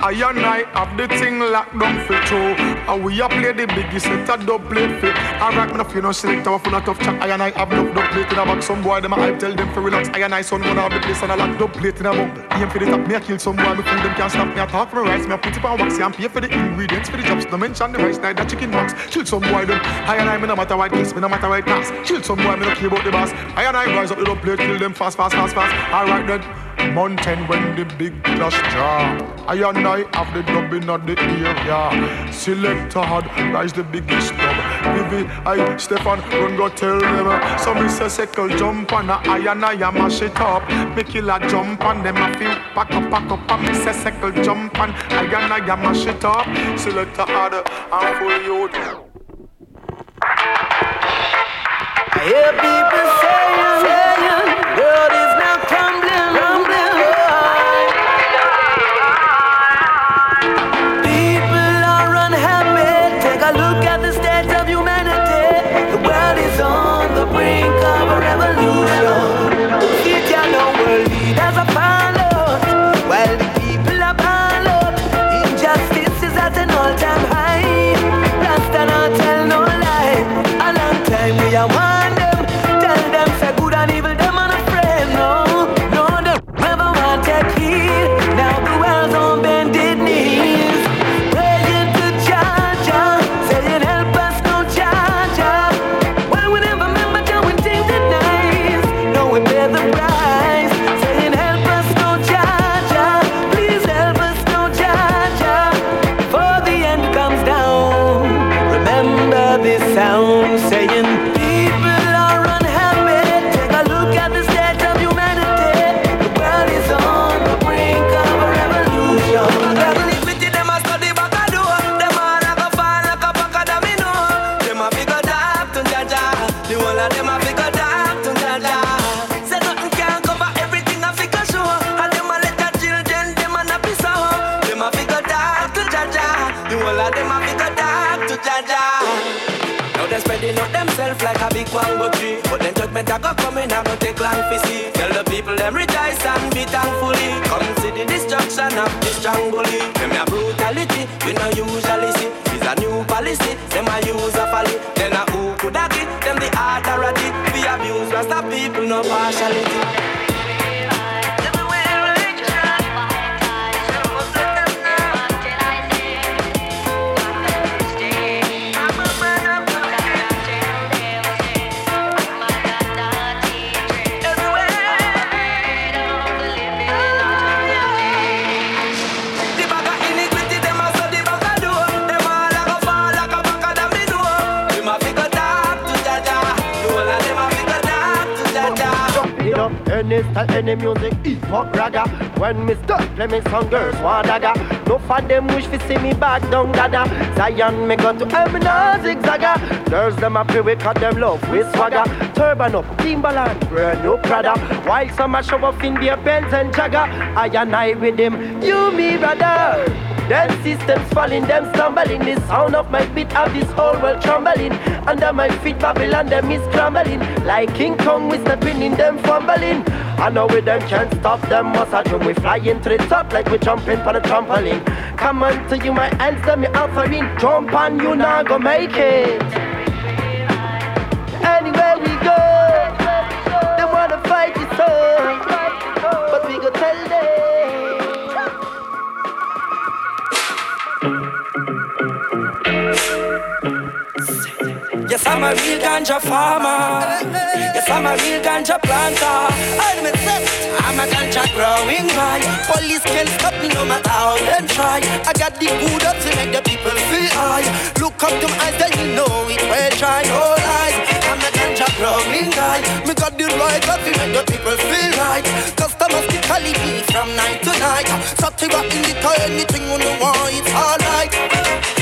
I and I have the thing locked down for true. And we a play the biggest set a dub plate fit. Alright, man, if you know select our full of tough chat, I and I have enough dub plate in a back. Some boy them I tell them to relax. I and I son one of the place and I lock dub plate in a bump. Aim for the top, me a kill some boy before them can't stop me. I talk for rice, me a put it on wax, and pay for the ingredients for the jobs. No mention the rice, neither chicken box. Chill some boy them. I and I me no matter what case, me no matter what class. Chill some boy me no care about the boss. I and I rise up the dub plate, kill them fast, fast, fast, fast. Alright then. Mountain when the big clash jar. I and I have the dubbing of the area. Selector hard, rise the biggest dub. Vivi, I, Stevan, run go tell them. Some say circle jump and I and I mash it up. Me kill a jump and them a feel pack up, pack up. And me say circle jump and I and I mash it up. Selector hard and full youth.
I hear people saying, saying,
me some girls want dagger. No for them wish to see me back down dada. Zion me go to heaven no zigzagger. Girls them a pray we cut them love with swagger. Turban up, Timberland, brand new Prada. While some a show off in their Benz and Jagger. I and I with them, you me brother. Them systems falling, them stumbling. The sound of my beat of this whole world trembling. Under my feet, Babylon, them is crumbling. Like King Kong, we stepping in them fumbling. I know we them can't stop them, I We flying to the top like we jumping for the trampoline. Come on to you, my hands, them me offering. Jump on, you now go make it.
A real ganja farmer. Yes, I'm a real ganja planter. I'm a ganja growing guy. Police can't stop me no matter how they try. I got the good up to make the people feel high. Look up to my eyes, then you know it. Well, try no lies. I'm a ganja growing guy. Me got the right up to make the people feel right. Customers keep calling me from night to night. Something up in the car, anything the wall, it's alright.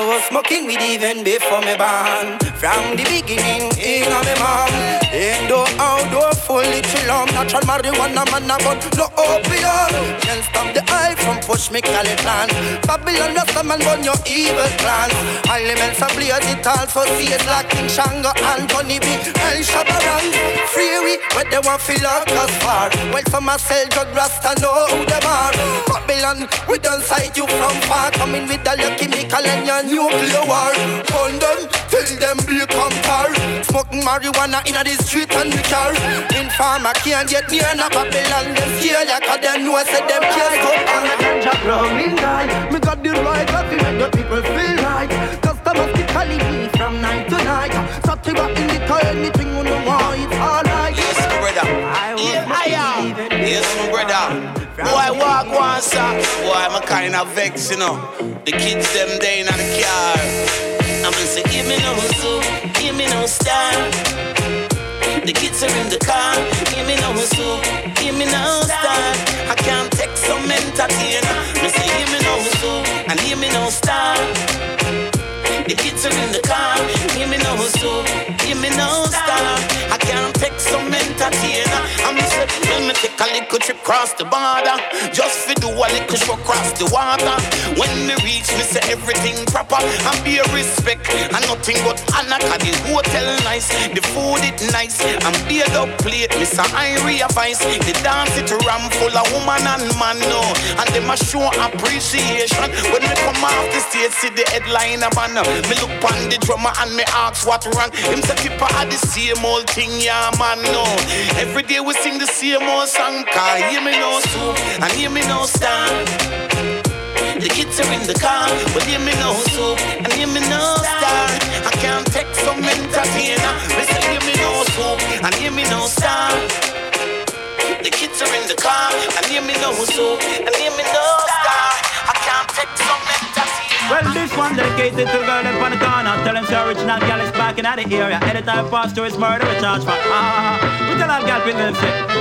I was smoking weed even before me born. From the beginning, in a me mom. Indoor, outdoor, full little lump. Natural marijuana, man, a gun, no opium. Can't stop the eye from push me call it plan. Babylon, Rasta man, burn your evil plans. Elements are blaze it all, so see it like King Shango, Anthony B, and Shabaran. Free we, where they want feel like us far. Well, a sell drug, Rasta know who them are. Babylon, we don't sight you from far. Coming with the lucky chemical and your nuclear war. Hold them, till them become tar. Smoking marijuana in the street and the car. Informer can't get near no Babylon. Them scare like a them know say them can't stop. I'm a ganja growing guy. Me got the right coffee make the people feel right. Customers keep calling me from night to night. So to go in the car, anything you know why it's alright.
Yes, brother. Yeah, I am. Yes, brother. Boy, walk one sir. Boy, I'm a kind of vex, you know. The kids them day in the car. I'm gonna say, give me no soup, give me no star. The kids are in the car, give me no soup, give me no star. I can't take some entertainer. Me say, give me no soup and give me no star. The kids are in the car, give me no soup, give me no star. I can't take some entertainer. I'm when me take a little trip cross the border, just fi do a little show cross the water. When me reach, me say everything proper and be a respect and nothing but honor. Cause the hotel nice, the food it nice, and be a dub plate. Me say I realize the dance it ram full of woman and man no, and them a show appreciation when me come off the stage. See the headline of man, me look on the drummer and me ask what wrong. Him say people are the same old thing, yeah man no. Every day we sing the same old song, car hear me no soup and hear me no stand. The kids are in the car, but hear me no soup and hear me no star. I can't take some entertainer. Listen, hear me no soup and hear me no star. The kids are in the car and hear me no soup and hear me no star. I can't take some.
Well, this one dedicated to the girl up on the corner. Tell him the original gal is back in the area. Anytime pastor is murder, we charge for. Ah, we tell our gal, we.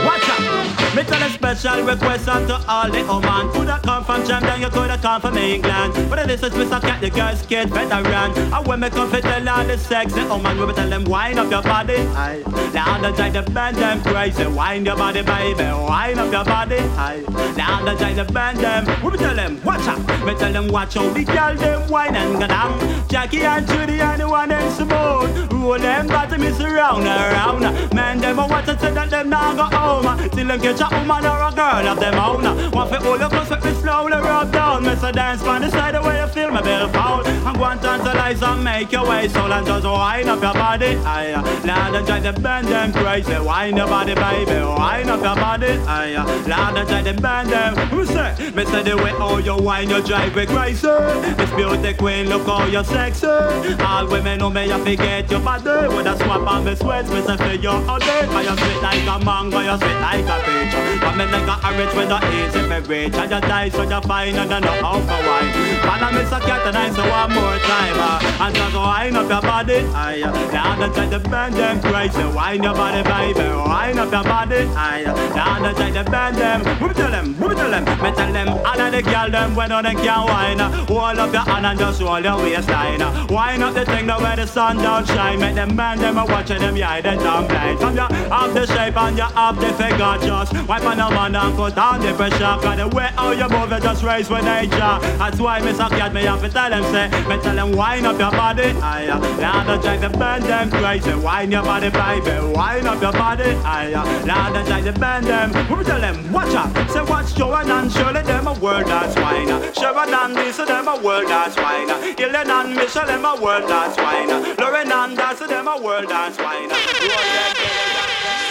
Watch out. Me tell a special request out to all the woman. Coulda come from Jamaica, you coulda come from England. But this is Mr. Cat, the girls kid veteran. And when me come fit tell all the sexy woman, we be tell them wind up your body. Aye. Now the try to bend them crazy. Wind your body, baby. Wind up your body. Aye. Now the try to bend them. We tell them watch out. Me tell them watch out. The girl them wine and go down. Jackie and Judy and the one them smooth. Roll them bottom is round and round. Man them a watch and say that them now go home. Till them catch a woman or a girl of them own. Want fi hold your close with me slowly rub down. Miss a dance on the side way you feel me very foul. I'm going to tantalize and make your way so and just wind up your body. Aye, now they try to bend them crazy. Wind your body, baby. Wind up your body. Aye, now they try to bend them. Who say? Me the way how you wind, you drive me crazy. Eh? Miss Beauty Queen, look how you sexy. All women know me, you forget your body. With a swap on me sweats, me say for you all day. Sweet like a mango, you sweet like a peach. Me like a orange when the easy reach. And you die so you fine and you know how to wine. And I miss a cat and I say one more time. Uh, and just wind up your body. Aye, now the try to bend them crazy. Wind your body, baby. Wind up your body. Aye, now the try to bend them. Who tell them? Who tell them? Me tell them all of the girl them when they can wine. Hold up your hand and just hold your waistline. Wind up the thing that where the sun don't shine. Make them man them a watching them yeah they dumb blind. From you have the shape and you have the figure just wipe on the man and put on the pressure. Cause the way how you move it just raise with nature. That's why me suck at me have to tell them say me tell them wind up your body. Aye, now the try to bend them crazy. Wind your body baby. Wind up your body. Aye, now the try to bend them. We tell them watch out. Say watch Joanne and Shirley them a world that's wine. Sharon and Lisa them a world that's wine. Ellen and Michelle them a world that's wine. Lauren and Darcy them a world that's wine.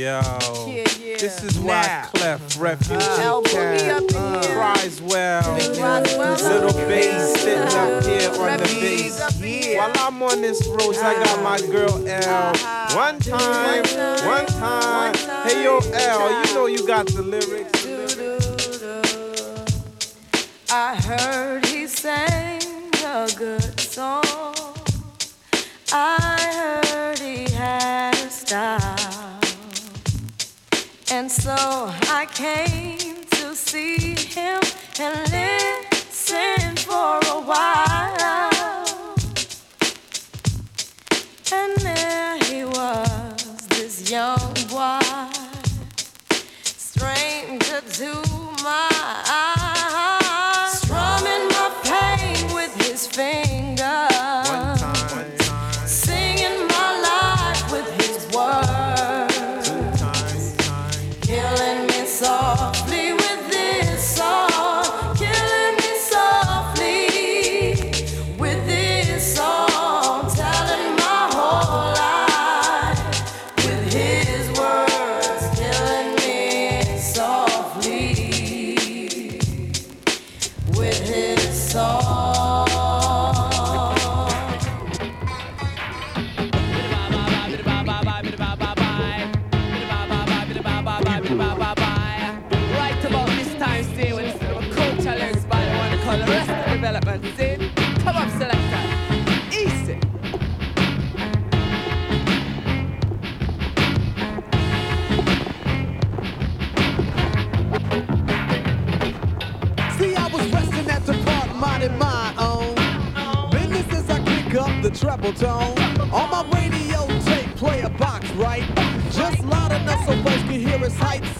Yo,
Yeah, yeah.
this is why
Now.
Clef Refugee
El Boogie
Cat
in uh-huh.
cries well. Little bass sitting up uh-huh. here on the bass.
up in here.
While I'm on this road, I got my uh-huh. girl L. One time, one time. Hey yo, L, you know you got the lyrics.
I heard he sang a good song. I heard he had a style. And so I came to see him and listen for a while. And there he was, this young boy, stranger to my eyes, strumming my pain with his fingers,
tone. On my radio tape, play a box right, just loud enough so folks can hear us hype.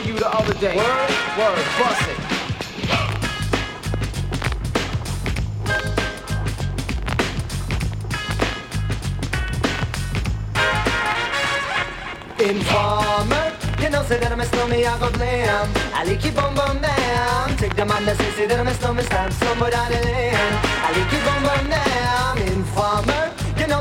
for you the other day. Word, word, bust it.
Informer, you know say that I'm a stormy I go blam I like you bum bum Take the man that says say that I'm a stormy stand somewhere down the lane I like you bum bum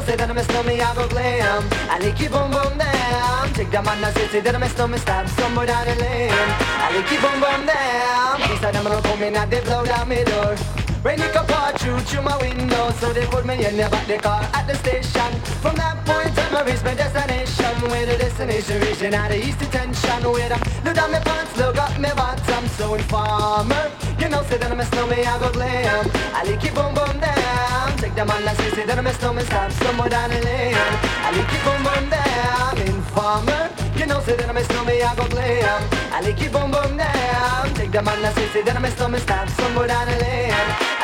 say that I miss no me, I go glam. I like you boom boom damn. Check that man, I say, say that I miss no me, stop somewhere down the lane. I like you boom boom damn. He said I'm gonna call me, now they blow down my door. Rainy you can part through through my window, so they put me in the back the car at the station. From that point on, I reach my destination. Where the destination region out of east detention. Where I look down my pants, look up my bottom. So informer, you know, say that I miss no me, I go glam. I like you boom boom damn. Take that man them say, the CC, then my stomach stab somewhere down the lane. I like it boom boom Yeah, I'm in farmer. You know, say that I'm a stomach I go play em. I like it boom boom damn. man them say, the CC, then my stomach stab somewhere down the lane.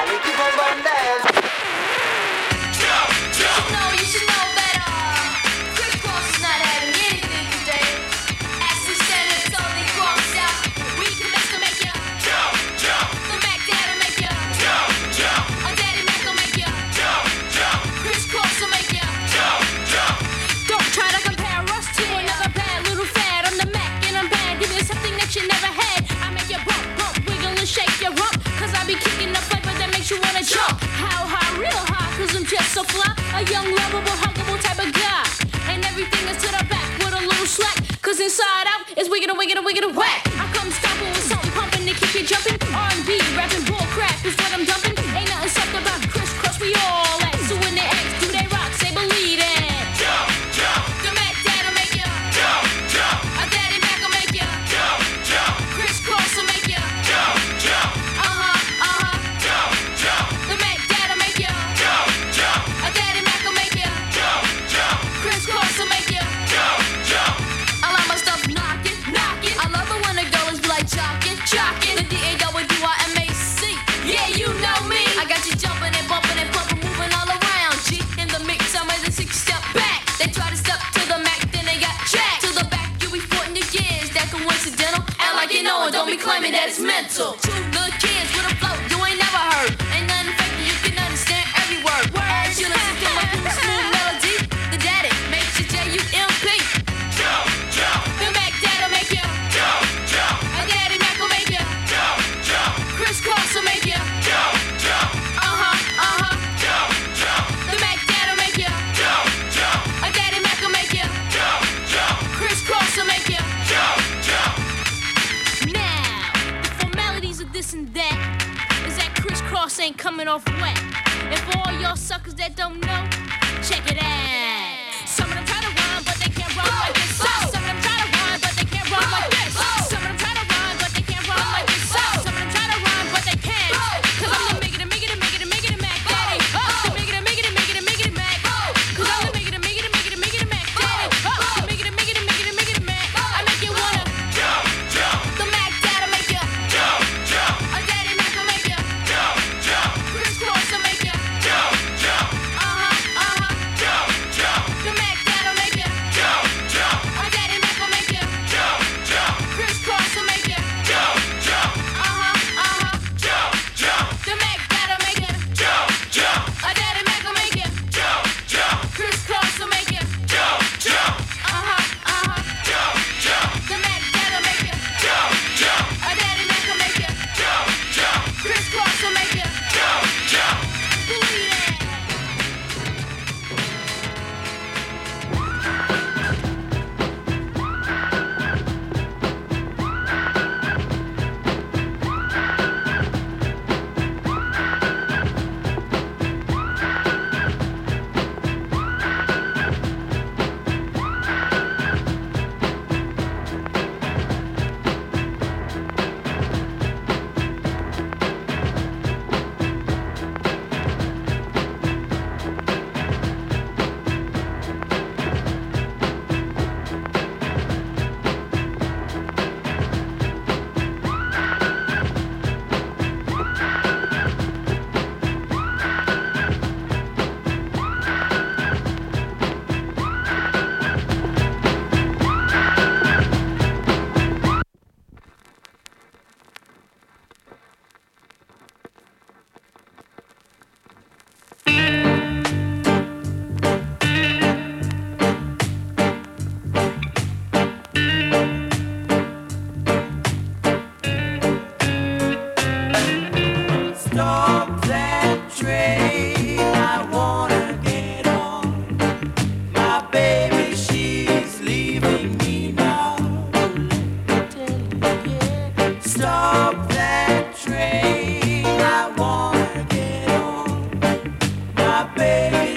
me that it's mental. y'all suckers that don't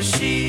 she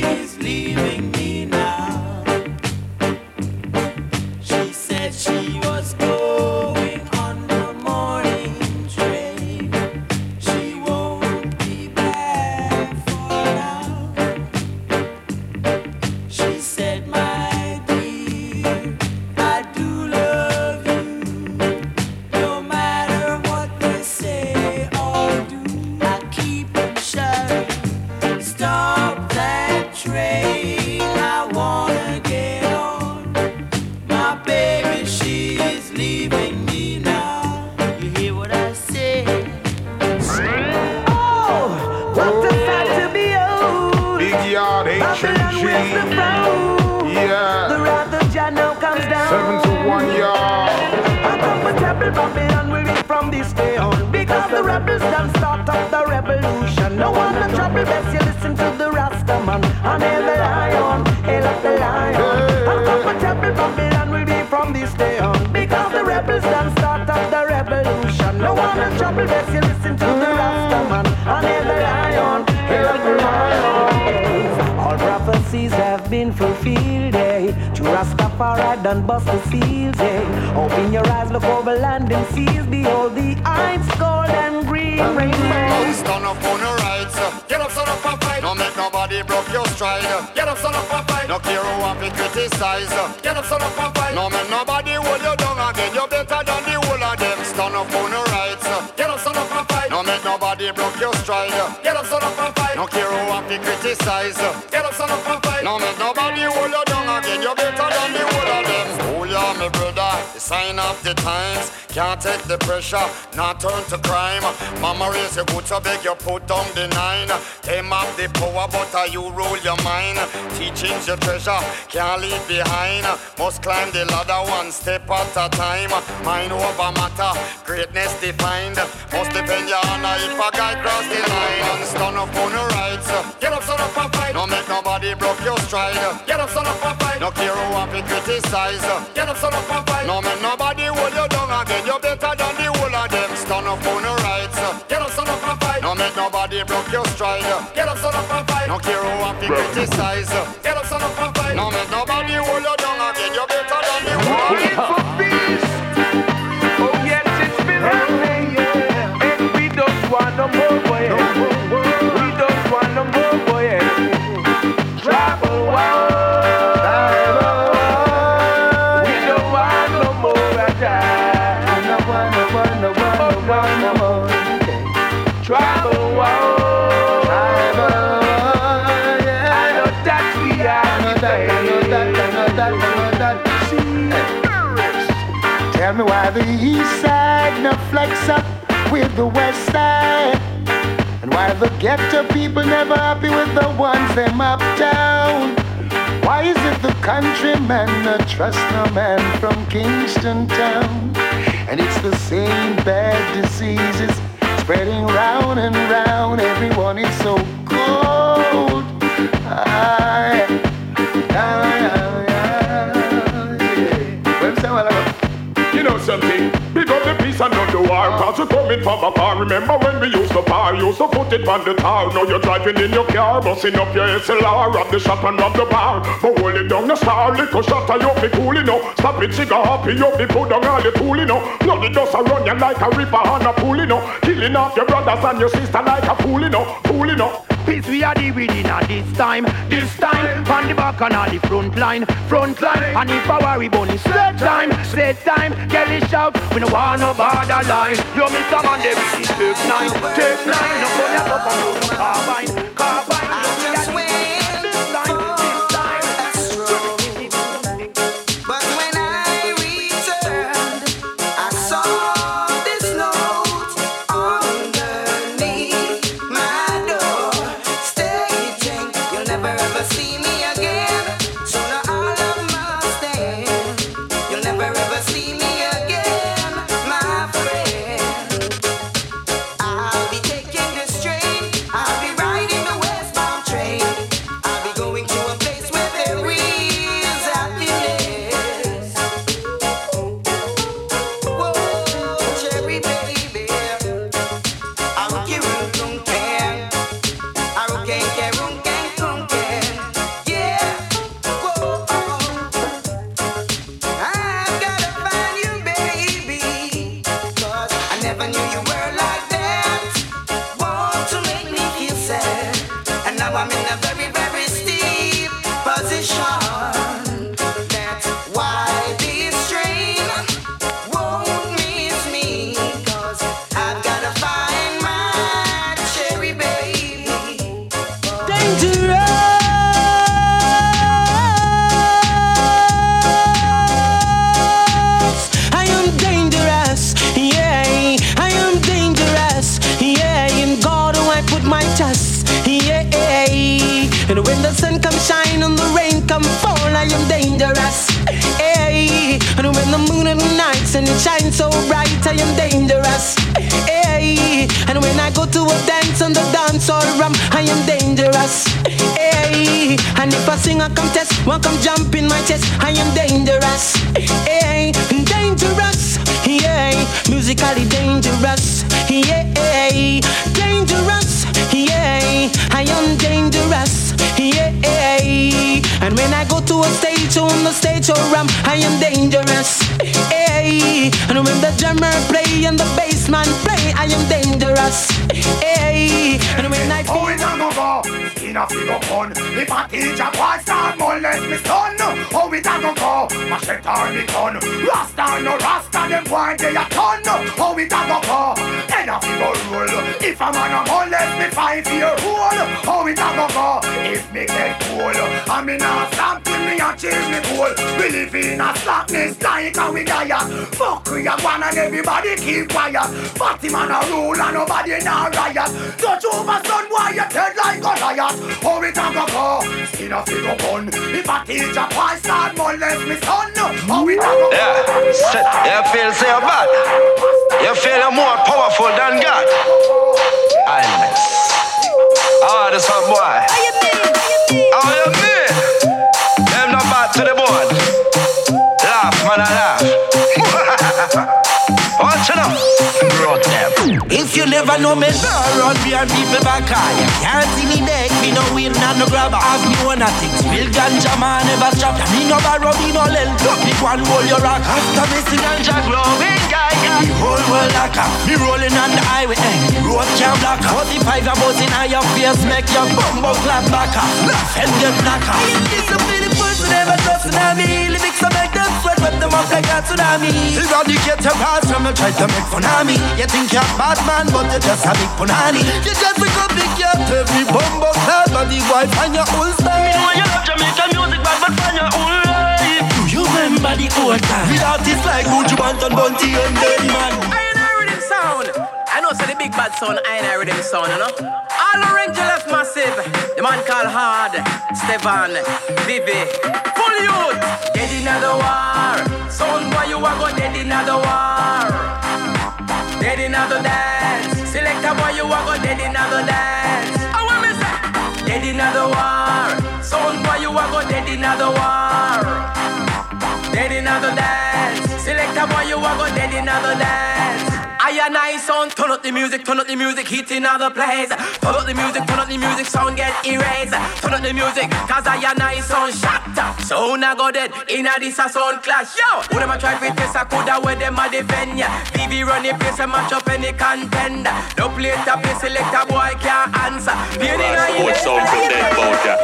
size. Get
up, son up and
fight. No man, nobody hold you down again. You're better than the whole of them. Stand up on your rights. Get up, son up and fight. No make nobody block your stride. Get up, son up and fight. No care who have to criticize. Get up, son up and fight. No make nobody hold you down again. You're better than the whole of them. Oh yeah, my brother, the sign of the times. Can't take the pressure, not turn to crime. Mama raise your good, so beg you put down the nine. Them have the power, but are you rule your mind. Teaching's your treasure, can't leave behind. Must climb the ladder one step at a time. Mind over matter, greatness defined. Must depend your honor if a guy cross the line. Stand up on your rights. Get up, stand up and fight. No make nobody broke your stride. Get up, stand up and fight. No care who want to criticize. Get up, stand up and fight. No make nobody hold you down again. You're better than the whole of them. Stand up on your rights. Get up, stand up and fight. No make nobody broke your stride. Get up, stand up and fight. No care who want to criticize. Get up, stand up and fight. No make nobody hold you down again. You're better than the [LAUGHS] whole
The east side no flex up with the west side. And why the ghetto people never happy with the ones them uptown. Why is it the countrymen no trust no man from Kingston town? And it's the same bad diseases spreading round and round. Everyone is so cold. Aye. Aye,
Something? Big up the peace and not the war. Cause you coming from afar. Remember when we used to par? Used to put it on the tar. Now you're driving in your car, busting up your SLR. Rob the shop and rob the bar. But hold it down the star. Little shot and you be cool, you know. Stop it, cigar happy, you be put down all the tool, you know. Now the dust a run you like a river on a pool, know. Killing off your brothers and your sister like a fool, you know. You know.
Peace we are the within at this time, this time From the back and at the front line, front line. And if I worry bunny, straight time, straight time Kelly shout, we no want no border line miss a man, they be take nine, take nine. No put your up on no carbine, carbine
and
the bass man play, I am dangerous, yeah. And when I feel.
Oh, it a go In a figure fun If a teacher boy start molest me son. Oh, it a go go Machete on the gun Rasta no rasta Them boy they a ton. Oh, it a go go In a figure roll If a man a molest me five year old. Oh, it a go go If me get cool I'm in a stamp till
when we achieve the goal. We live in a slackness like how we die. Fuck we a one and everybody keep quiet. Party man a rule and nobody now riot. Touch over son boy you dead like Goliath. How we talk a go? Skin a figure gun. If a teacher boy start molest me son. How we talk a go?
Yeah, you feel so bad. You feel more powerful than God. Illness. Ah, this one boy. How you mean? How you mean? Them not bad to the bone. Laugh, man, I laugh. [LAUGHS] Watch it up. Brought them.
If you never know me, nah run me and people back high. You can't see me neck, me no wheel, not no grab. Have me one of things. Real ganja man never stop. Me no borrow, me no lend. Me one roll your rock. After me see ganja growing guy, guy. The whole world like a Me rolling on the highway, eh. Road can't block. 45 a bus in your face, make your bumbo clap back. Laugh and get knocker. This a pretty person, never trust me. Lyrics I make them sweat, rip them up like a tsunami. Eradicate your past from me, try to make fun of me. You think you're bad man, but you're just a big punani. You just a go big cat, every bumbo clad body wife and your old style. Me know you love Jamaican music, bad but find your own life. Do you remember the old time? With artists like Buju Banton, Bunty and Denman.
Sound. I know, so the big bad sound, I ain't heard rhythm sound, you know. All orange left massive. The man called Hard, Stevan, Vivi, full youth. Dead in the war. Sound boy, you are go dead in the war. Dead in the dance. Selector boy, you are go dead in the dance. Oh, I want me say. Dead in the war. Sound boy, you are go dead in the war. Dead in the dance. Selector boy, you are go dead in the dance. I and I sound, turn up the music, turn up the music, hit in other place. Turn up the music, turn up the music, sound get erased. Turn up the music, cause I and I sound shut up. So now go dead, in a this a sound clash. Yo, who them a try to test, I coulda where them a defend ya. VV run the place and match up any contender. No play to play, select a boy can't answer. In a
Sports sound for dead ya.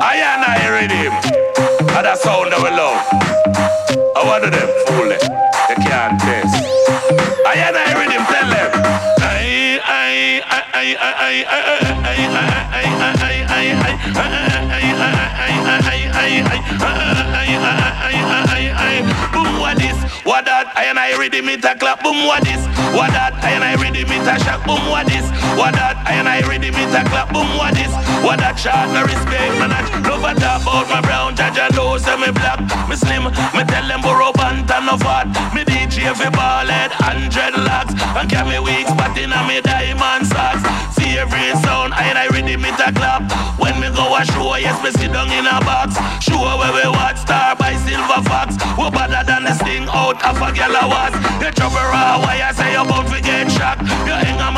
I and I Riddim. And that sound that we love. I want them fool. They can't test. I had I hearing him tell them. I, I, I, I, I, I, I, Boom, what is what that? I and I ready me to clap. Boom, what this? What that? I and I ready me to shock. Boom, what this? What that? I and I ready me to clap. Boom, what this? What that? Shot no respect, man. I love a talk about my brown judge and know say me black. Me slim, me tell them borrow pant and no fat. Me DJ fi ball head and dreadlocks and carry weak spot in a me diamond socks. Every sound, I and I ready me to clap. When me go a show, yes me sit down in a box. Show where we watch star by Silver Fox. We better than the sting out of a gal a was. You trouble raw, why I say about we get shocked.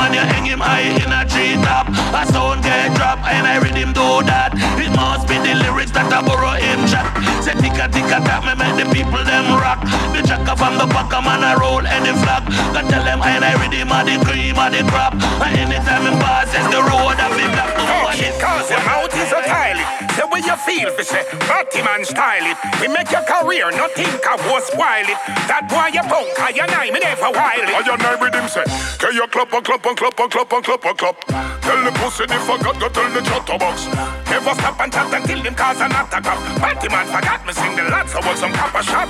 You man, you hang him high in a tree top. A sound get drop, and I read him do that. It must be the lyrics that I borrow him chat. Say ticka ticka tap, me make the people them rock. The jacker from the back, a man I roll any flag. Got tell them I and I read him a the cream of the crop. And anytime in passes the road, I be black.
Talk it cause your mouth is so tiny. Say what you feel for say, Batty man style it. We make your career, no think I was spoil it. That boy you punk, I and I, me never wild it.
I and I with him say, can you clap and clap and clap and clap and clap and clap? Tell the pussy they forgot, go tell the chatterbox.
Never stop and chat until him cause an attack up. Batty man forgot me sing the lads, I want some copper shot.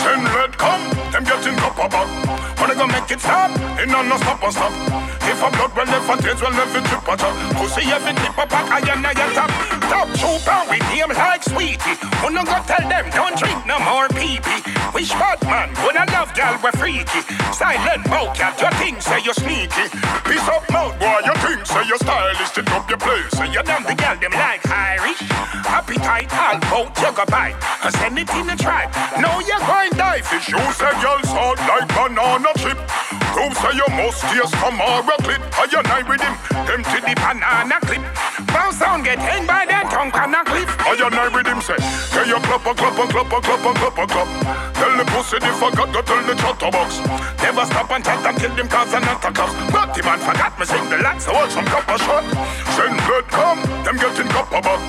Send red come, them getting copper back.
Wanna go make it stop?
It no no stop and stop. If a blood well never taste well never trip at all.
Pussy every clip a pack, I and I a top. Top trooper with him like sweetie. Wanna go tell them don't drink no more pee pee. Wish bad man, wanna love gal we freaky. Silent cat, you think say you sneaky.
Piece up mouth, boy, you think say you stylish, stick up your place.
So you done the gal them like Irish. Appetite, all boat, you go bite. Cause anything to try. No, you're going die fish.
You say y'all sound like banana chip. Prove say you must taste Camara clip. I and I with him, to the
banana clip. Bounce sound get hanged by that tongue on a cliff.
I and I with him say, can you clap a clap a clap a clap a clap a clap? Tell the pussy they forgot, go tell the chatterbox.
Never stop and chat until them cause an attack But the man forgot me sing the lads, so some copper shot.
Send blood come, them getting copper back.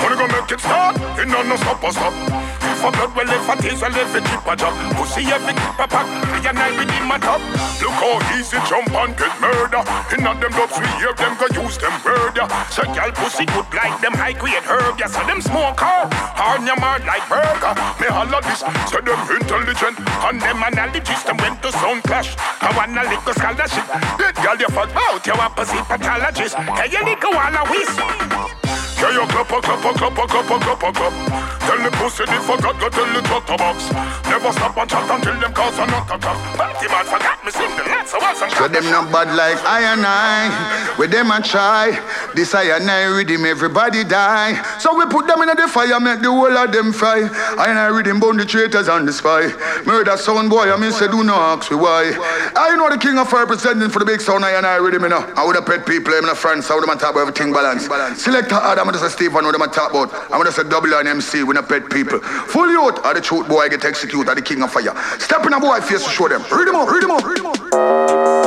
Wanna go make it start, it no no stop stop.
For blood, well if it is, well if it keep a job. Pussy every keep a pack, me and I him a top. Look how easy jump and get murder. In on them dubs, we hear them go use them yeah. So y'all pussy good like them high grade herb, yeah. So them smoke her, hard your mouth like burger. Me holla this, so them intelligent. And them analogies, them went to sound clash. I wanna lick a scholarship. That girl you fuck out, you a pussy pathologist. Hey, you little wanna whisk. Yeah, you clap clap clap clap clap clap. Tell the pussy they forgot, go tell the doctor box. Never stop and chat until them cause a knock. Party man forgot me sing the of once and
So them not bad like I and I. With them a try. This I and I Riddim everybody die. So we put them in the fire, make the whole of them fry. I and I Riddim burn the traitors and the spy. Murder sound boy, I mean say do not ask me why. I know the king of fire presenting for the big sound I and I Riddim, you know. I would have pet people, I'm in France, I would have top everything balance. Selector Adam, I'm just a Stevan, what I'm talk about. I'm just a double and MC, we not pet people. Full youth, are the truth boy I get executed, are the king of fire. Step in a boy face to show them. Read them up, read them up, read them up.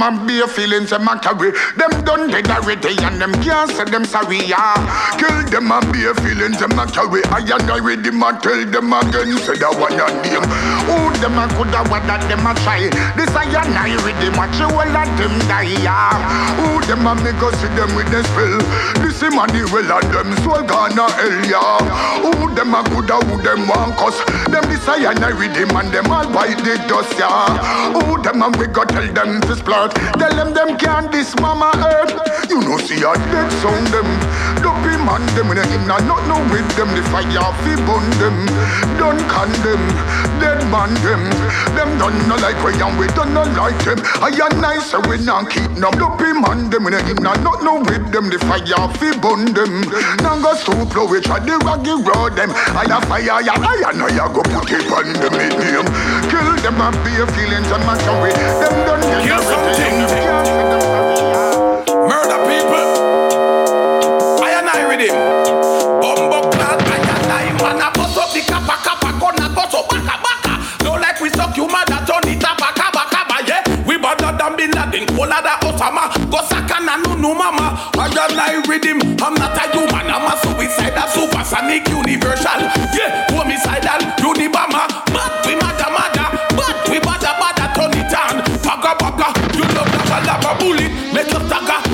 Them and be feelings them a carry. Them done dead already and them can't say them sorry, yeah. Kill them and be feelings them a carry. I and Riddim and tell them again. Say that one on them. Who them a coulda what that them a try. This I and I Riddim watch you all of them die, yeah. Who them a make us see them with the spell. This him and and them soul gonna hell, yeah. Who them a coulda who them want cause. Them this I and I Riddim and them all bite the dust, yeah. Who them a we go tell them to splurt. Tell them them can't this mama earth. You know see a dead sound them. Dopey man them in a him not not no with them. The fire fi burn them. Don't condemn. Dead man them. Them done no like we and we done no like them. I and I say we not keep no dopey man them in a him not not no with them. The fire fi burn them. Now go so blow we try the raggy road them. I a fire ya I and I go put it on them in him. Kill them and be a feelings and matter with them get
Kill something. Murder people. I and I with him. Bumbo clad, I and I man a bust up the kappa kappa gonna bust up baka baka. No like we suck you mother turn it up baka baka ba yeah. We better than Bin Laden, than Osama. Go sakana no no mama. I and I with him. I'm not a human, I'm a suicidal supersonic universal. Yeah, homicidal, unibama.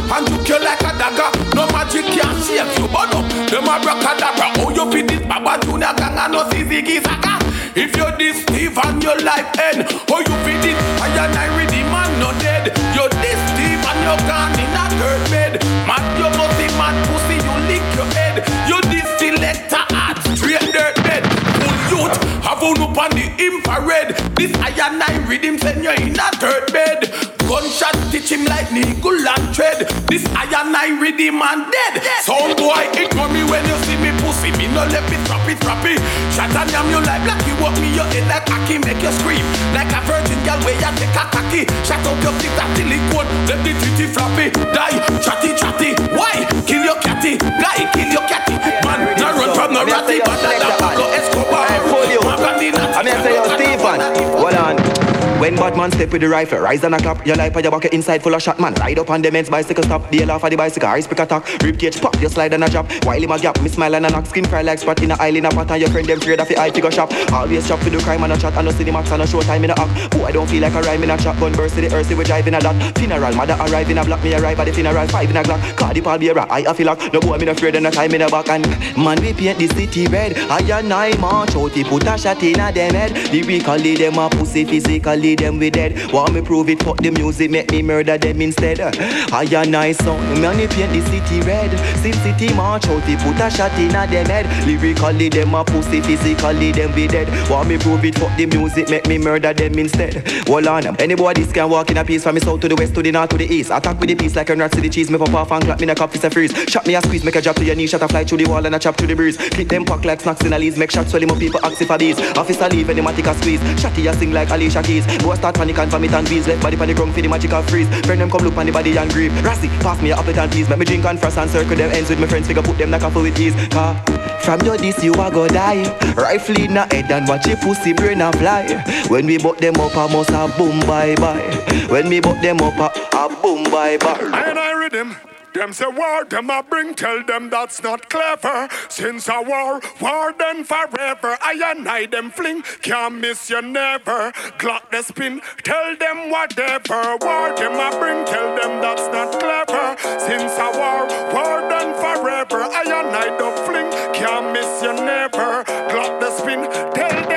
And you kill like a dagger. No magic can save you, but up. Them abracadabra. Oh, you fit this Baba Junior gang and no Ziggy Zaga. If you're this Stevan your life end, oh you fit it. I and I ready man no dead. You're this Stevan you're gone in a third bed. Mad you must be mad pussy, you lick your head. You this selector art, straight dirt bed. Full youth, have on up on the infrared. This I and I Riddim send you in a third bed. Stitch him like needle and thread. This I and I Riddim and dead. Sound boy, ignore me when you see me pussy. Me no let me drop it, drop it. Shut and yam you like blacky, walk me your head like cocky, make you scream. Like a virgin girl where you take a cocky. Shut up your tick that till it cold. Let the titty floppy. Die, chatty, chatty. Why? Kill your catty. Die, kill your catty. Man, no run from no ratty, but that Pablo Escobar.
I mean, say, yo, Stevan, When Batman step with the rifle, rise and a clap. Your life on your bucket inside full of shot, man. Ride up on the men's bicycle, stop. Deal off of the bicycle, ice pick attack. Rib cage pop, you slide and a drop. While him a gap, me smile and a knock. Skin fry like spot in a island, a pot and your friend them afraid of the eye figure shop. Always shop for the crime and a chat and no cinemax and a show time in a act. Oh, I don't feel like a rhyme in a chat. Gun burst to the earth, we drive in a dot. Funeral, mother arrive in a block, me arrive at the funeral. Five in a clock, Cardi Paul Bearer, I a feel like. No boy, me no afraid and no time in a back. And man, we paint the city red. I and I march out, he put a shot in a them head. Lyrically, them a pussy, physically, them we dead. Want me prove it, fuck the music, make me murder them instead. I and I song, man, he paint the city red. Sin City march out, he put a shot in a them head. Lyrically, them a pussy, physically, them we dead. Want me prove it, fuck the music, make me murder them instead. Hold on, anybody can walk in a piece from the south to the west to the north to the east. Attack with the piece like a rat to the cheese, me pop off and clap me in a cup, it's a freeze. Shot me a squeeze, make a drop to your knee, shot a fly through the wall and a chop through the breeze. Click them pack like snacks in a leaves, make shots swell him people ask if a these. Officer leave and a take a squeeze. Shotty a sing like Alicia Keys. Boy start panic and vomit and wheeze? Left body panic ground for the magical freeze. Friend them come look on the body and grieve. Rassi, pass me a appleton please Make me drink and frost and circle them ends with my friends. Figure put them like a full with ease. Car from your this you a go die. Rifle in a head and watch your pussy brain a fly. When we butt them up a must a boom bye bye. When we butt them up a, a boom bye bye.
And I Riddim. Them say war, them a bring, tell them that's not clever. Since a war, war then forever. I and I them fling, can't miss you never. Glock the spin, tell them whatever. War, them a bring, tell them that's not clever. Since a war, war then forever. I and I them fling, can't miss you never. Glock the spin, tell them,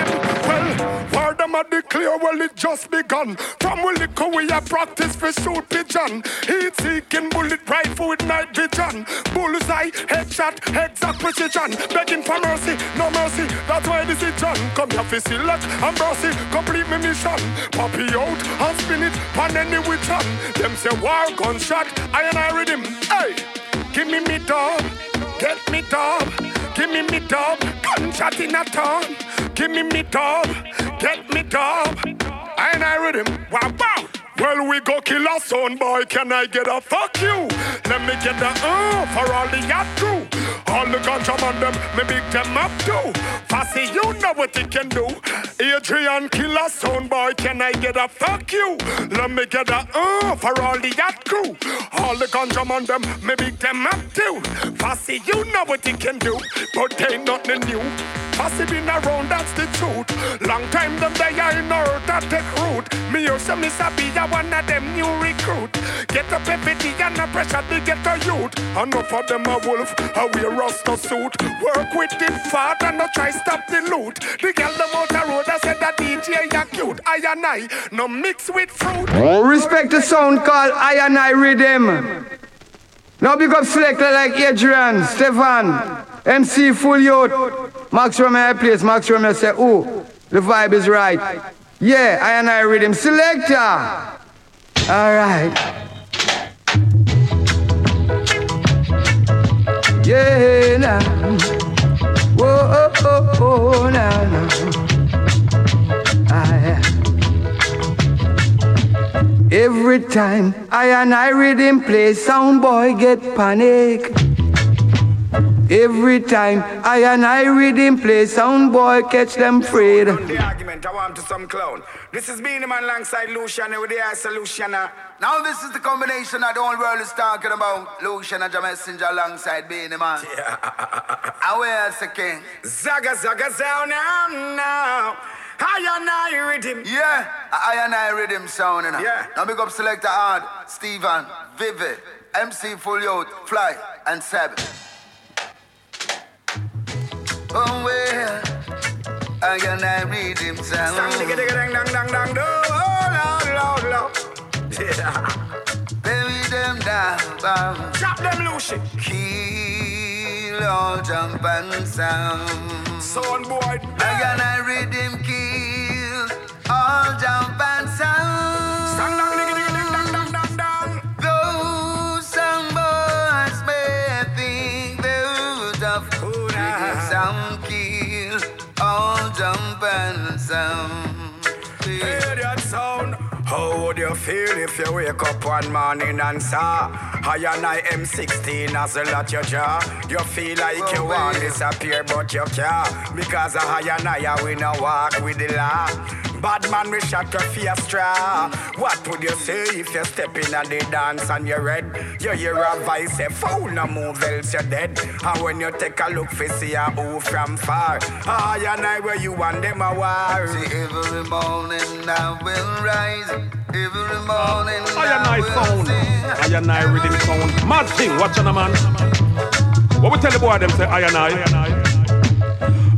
them a declare, well it just begun. From we liquor we a practice for shoot pigeon. Heat seeking bullet rifle with night vision. Bullseye, headshot, heads exact precision. Begging for mercy, no mercy. That's why this is done. Come here for select and mercy, complete my mission. Poppy out and spin it on any which hand. Them say war gunshot, I and I him. Hey, give me me dog, get me dog. Give me me dog, gunshot in a town. Give me me dog, get me dog. I and I Riddim. Wow, wow. Well, we go kill a son boy. Can I get a fuck you? Let me get a uh for all the yacht crew. All the ganja man them, me big them up too. Fussy, you know what he can do. Adrian kill a son boy. Can I get a fuck you? Let me get a uh for all the yacht crew. All the ganja man them, me big them up too. Fussy, you know what he can do. But they ain't nothing new. Fussy been around, that's the truth. Long time them they are in earth that take root. Me or some Miss be a one of them new recruit. Get up every day and no pressure to get a youth. Enough of them a wolf, a wear rasta suit. Work with the father, no try stop the loot. The girl them out the road, I said that DJ ya cute. I and I, no mix with fruit.
Respect the sound called I and I Riddim. Now big up selector like Adrian, Stevan, MC Full Youth, Max Romeo place, Max Romeo say, ooh, the vibe is right. Yeah, I and I read him. selector. All right. Yeah, nah. Whoa, oh, oh, oh, nah. Ah, yeah. Every time I and I Riddim play, sound boy get panic. Every time I and I Riddim play, sound boy catch them afraid.
The argument I want to some clown. This is Beenie Man alongside Luciano with the solution.
Now this is the combination that the whole world is talking about. Lucian and Messenger alongside Beenie Man. Yeah. And where's the king?
Zaga zaga sound now now. I and I Riddim.
Yeah, I and I Riddim sound. You know?
Yeah.
Now big up Selector Hard, Stevan, Vivi, MC Full Youth, Fly, and Seb. Oh well, I and I Riddim sound.
Stang digga digga dang dang dang dang do. Oh Lord Lord Lord. Yeah.
Bury them down, bound.
Drop them loose.
Kill all jump and sound.
Son boy.
I and I Riddim kill all jump and sound.
Stang dang digga digga dang dang dang dang dang.
Though some boys may think they're tough, Riddim sound kill all jump and sound.
Hear that sound? How would you feel if you wake up one morning and saw I and I M16 nozzle at your jaw? You feel like oh, you want disappear, but you can't. Because I and I we no walk with the law. Bad man, we shot your face straw. What would you say if you step in at the dance and you're red? You hear a voice say, fool, no move, else you're dead. And when you take a look, for see a who from far. I and I where you and them a war.
See, every morning I will rise. Every morning
I and I
will
sound.
sing.
I and I Riddim sound. Mad thing, watch on a man. What we tell the boy them say I and I.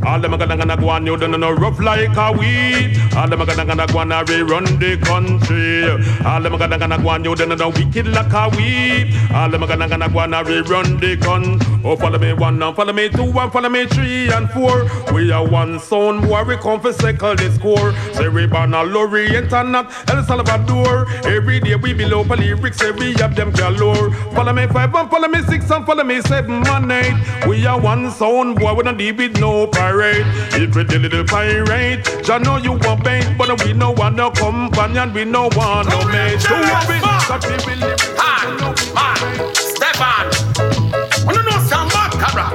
All them gonna gonna go on, you don't know rough like a weed. All them gonna gonna go on, we run the country. All them gonna gonna go on, you don't know wicked like a weed. All them gonna gonna go on, we run the gun. Oh, follow me one and follow me two and follow me three and four. We are one son, boy, we come for circle the score. Say we born a Lorient and not El Salvador. Every day we below for lyrics, every of them galore. Follow me five and follow me six and follow me seven and eight. We are one sound, boy, we don't deal with no part
pirate. If we the little pirate, Jah know you a bait, but we no want no companion, we no want no mate. What we got we will live.
Man, man, Stevan. I don't know some macabre.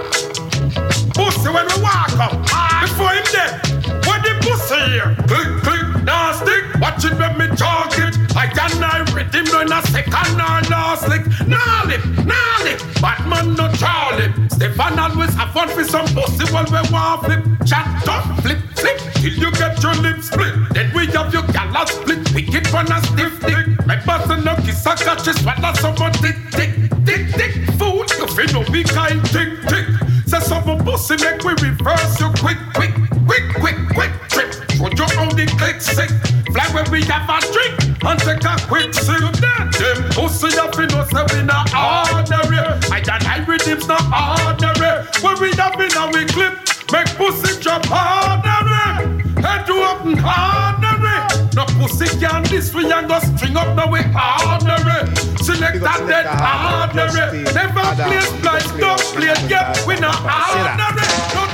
Pussy when we walk up. Ah. Before him dead, what the pussy here? Click, click, nasty. Watch it when me talk it. I I him no in a second or last lick. Nah lip, nah lip. Batman no Charlie. Stevan always have fun for some pussy while we want flip. Chat up, flip, flip. Till you get your lips split. Then we have your gala split. Wicked one a stiff dick. My and no kiss a catch is swallow someone tick, tick, tick, tick. Food, you feel no we kind tick, tick. Say some pussy make we reverse you quick, quick, quick, quick, quick. Show you how the click sick. Fly when we have a drink and take a quick sip. Them pussy up in us we not ordinary. I and I rhythms not ordinary. When we have in our clip, make pussy drop ordinary. Head to up and ordinary. No pussy can this we and go string up now we ordinary. Select that dead ordinary. Never play blind, don't play game. We not ordinary.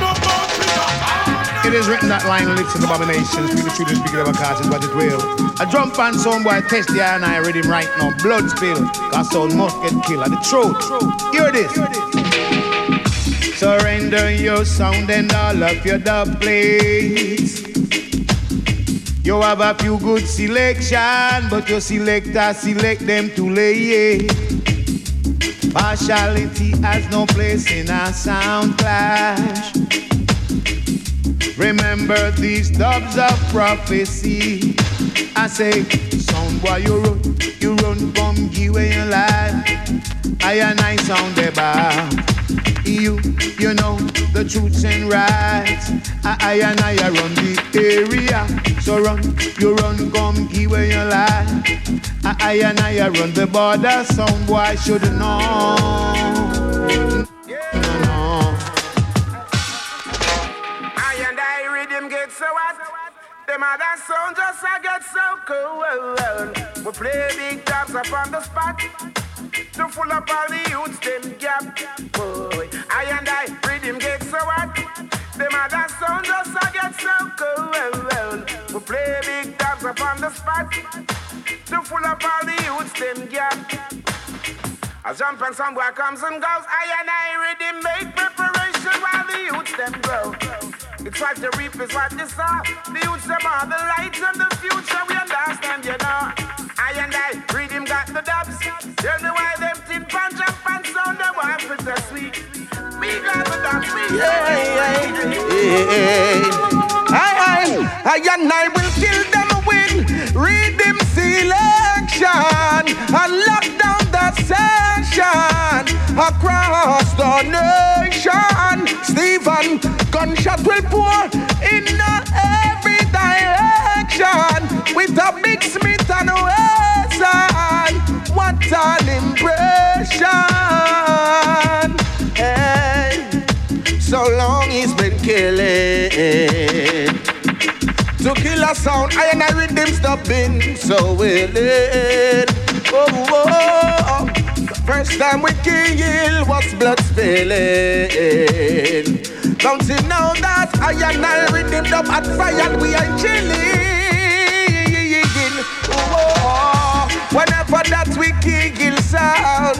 It is written that line lips and abominations, we the children speak of a cause is what it will. A drum pan sound boy test the iron I Riddim right now, blood spill, cause sound must get killed. And the truth, hear this. Surrender your sound and all of your dub plates. You have a few good selection, but your selector select them too late. Partiality has no place in our sound clash. Remember these dubs of prophecy. I say, sound boy, you run, you run, come give away your life. I and I sound about you, you know the truths and rights. I, I and I, run the area. So run, you run, come give away your life. I, I and I, I run the border. Sound boy should know.
Them other sound just I get so cool. We play big tops up on the spot. To full up all the youths, them gap. Boy, I and I Riddim get so hot. Them other sound just I get so cool. We play big tops up on the spot. To full up all the youths, them gap. I jump and some boy comes and goes. I and I ready make preparation while the youths them grow. It's what the reap is what they sow. The youths them are the lights and the future. We understand, you know. I and I Riddim got the dubs. Tell me why them tin pan jump and sound the one for the sweet. We got the dubs. We
I, I, I and I will kill them with rhythm selection and lock down the session across the nation. Stevan, gunshot will pour in every direction with a big Smith and Wesson. What an impression! Hey, so long he's been killing. To kill a sound, I and I Riddim stopping so willing. Oh, oh, oh. First time we kill was blood spilling. Don't you know that I and I Riddim up at fire and we are chilling. Whenever that we kill sound,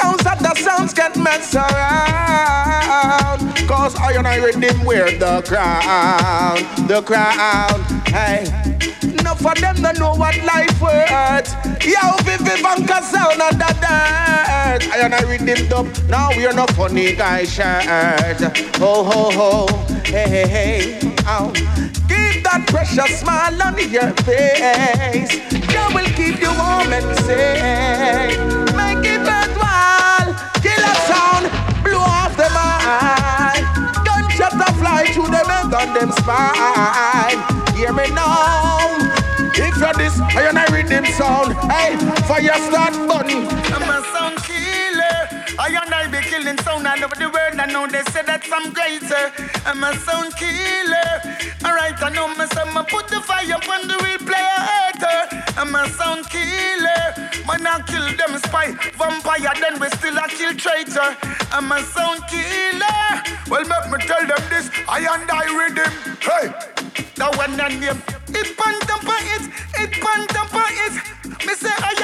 those other sounds get messed around. Cause I and I Riddim wear the crown, the crown. Hey, enough of them don't know what life worth. Yo, Vivi Vanka sound on the dirt. I and I Riddim up. Now we're no funny guy shirt. Ho ho ho, hey hey hey. Ow. That precious smile on your face. That will keep you warm and safe. Make it worthwhile. Kill a sound, blow off the mind. Gunshot a fly through them and on them spine. Hear me now. If you're this, I and I Riddim sound. Hey, fire start burning.
I'm a sound killer. I and I be killing sound all over the world. I know they say that I'm crazy. I'm a sound killer. Alright, I know myself. I put the fire on the real player hater. I'm a sound killer.
Man, I kill them spy. Vampire, then we still a kill traitor. I'm a sound killer. Well, make me tell them this. I and I Riddim. Hey, the one and name. It pan tamper it. It pan tamper it. Me say I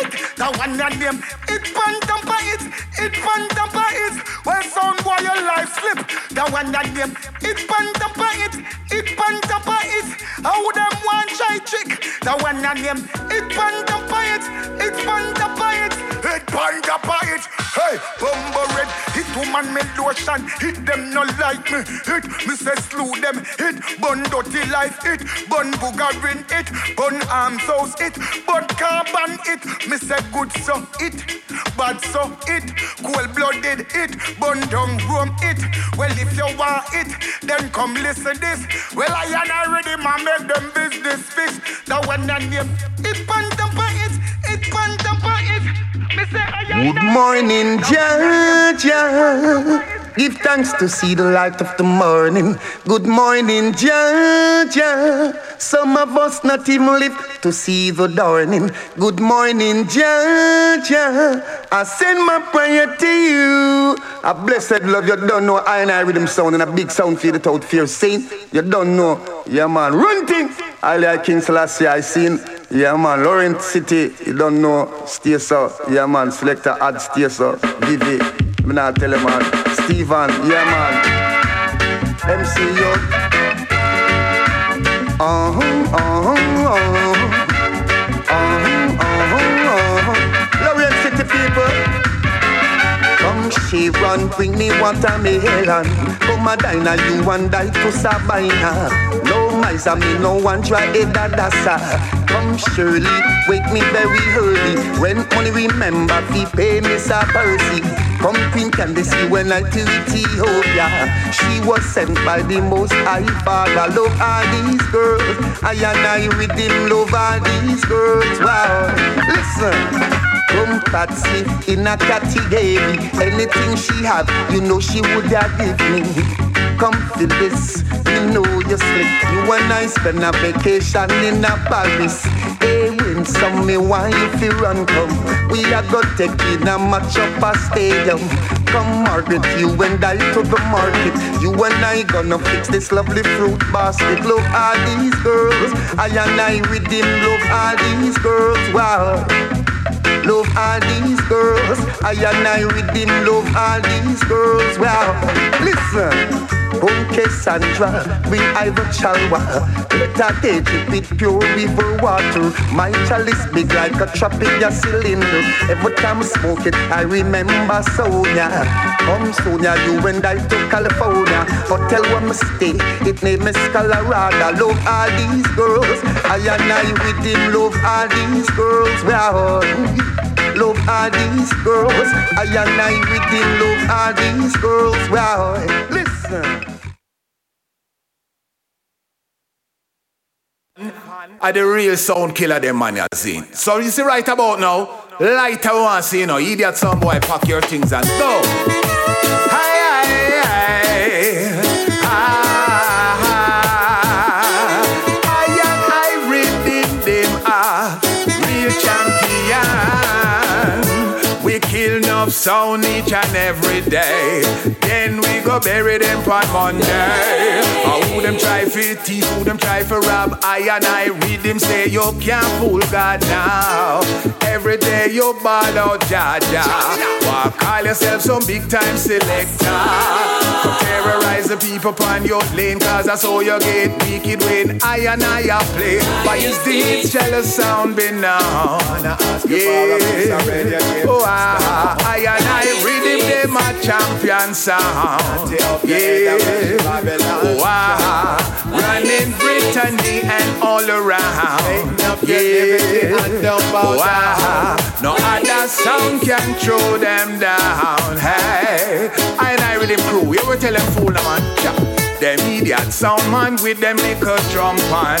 It. The one and name. It pan tamper it. It pan tamper it. Well, sound boy, your life slip. The one and name. It pan tamper it. It pan tamper it. How them one try trick. The one and name. It pan tamper it. It pan tamper it. It pan tamper it. Hey, bumbo red. Hit woman me lotion. Hit them no like me. Hit me say slew them. Hit bun dirty life. Hit bun boogerin. It bun arms house. It bun carbon. It me say good so it. Bad so it. Cold blooded it. Bun down room it. Well if you want it, then come listen this. Well I ain't already man make them business fix. The one and name. It pan tamper
Good morning, Georgia. Give thanks to see the light of the morning. Good morning, Georgia. Some of us not even live to see the dawning. Good morning, Georgia. I send my prayer to you. A blessed love, you don't know I and I Riddim sound and a big sound feel it out fear saying. You don't know. Yeah, man. Run. I like King Selassie, I seen. Yeah, man. Lorient City, you don't know. Stay so. Yeah, man. Selector add stay so. Vivi. Me not tell him, man. Stevan, yeah, man. MC Yo. Uh-huh, uh-huh. Uh-huh, she run, bring me watermelon. Come a diner, you and die to Sabina. No miser, me no one try a dadasa. Come Shirley, wake me very early. When money remember, fi pay me sa Percy. Come Queen Candace, when I to Ethiopia. She was sent by the Most High Father. Love all these girls. I and I with him love all these girls. Wow, listen. Come Patsy in a category. Anything she have, you know she would have give me. Come to this, you know you slip. You and I spend a vacation in a Paris. Hey, win some me why you feel run come. We are go take in a match up a stadium. Come Margaret, you and I to the market. You and I gonna fix this lovely fruit basket. Love all these girls. I and I with him love all these girls. Wow. Love all these girls. I and I with love all these girls. Well, listen. Okay, Sandra, bring Ivor Chalwa. Let her take it with pure river water. My chalice big like a tropical cylinder. Every time I smoke it, I remember Sonia. Come, Sonia, you and I to California. Hotel where me stay, it name is Colorado. Love all these girls. I and I with him love all these girls. Well, love all these girls. I and I with him love all these girls. Well, listen.
Are the real sound killer them man you seen. So you see right about now, light I want to see you know, idiot some boy pack your things and go. Sound each and every day. Then we go bury them on Monday. Oh, who them try for thief, who them try for rob. I and I read them say you can't fool God now. Every day you ball out Jaja. Why call yourself some big time selector? Come terrorize the people on your lane, cause that's how you get wicked when I and I are play. By his deeds shall a sound be known. Yeah. Oh, ah, I and I him them a champion sound. Yeah. Wow. Running Brittany and all around. Yeah. Wow. No other sound can throw them down. Hey. I and I them crew. We ever tell them fool them man. Cha. Them idiot sound man with them little drum pan.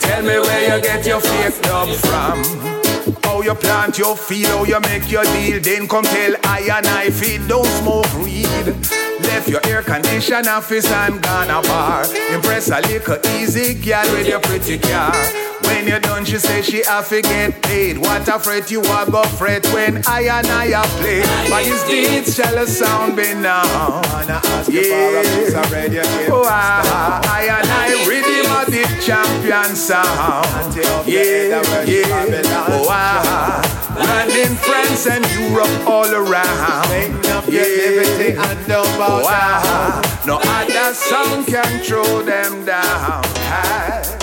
Tell me where you get your fake dub from. How you plant your feel, how you make your deal. Then come tell I and I feed, don't smoke weed. Left your air condition office and gone a bar. Impress a little easy girl with your pretty car. When you're done, she say she have to get paid. What a fret you are go fret when I and I play. But his deeds shall a sound be now. Yeah. Oh, ah, I and I Riddim of the champion sound. Yeah, yeah. Oh, ah, running France and Europe all around. Yeah, oh, ah, no other sound can throw them down.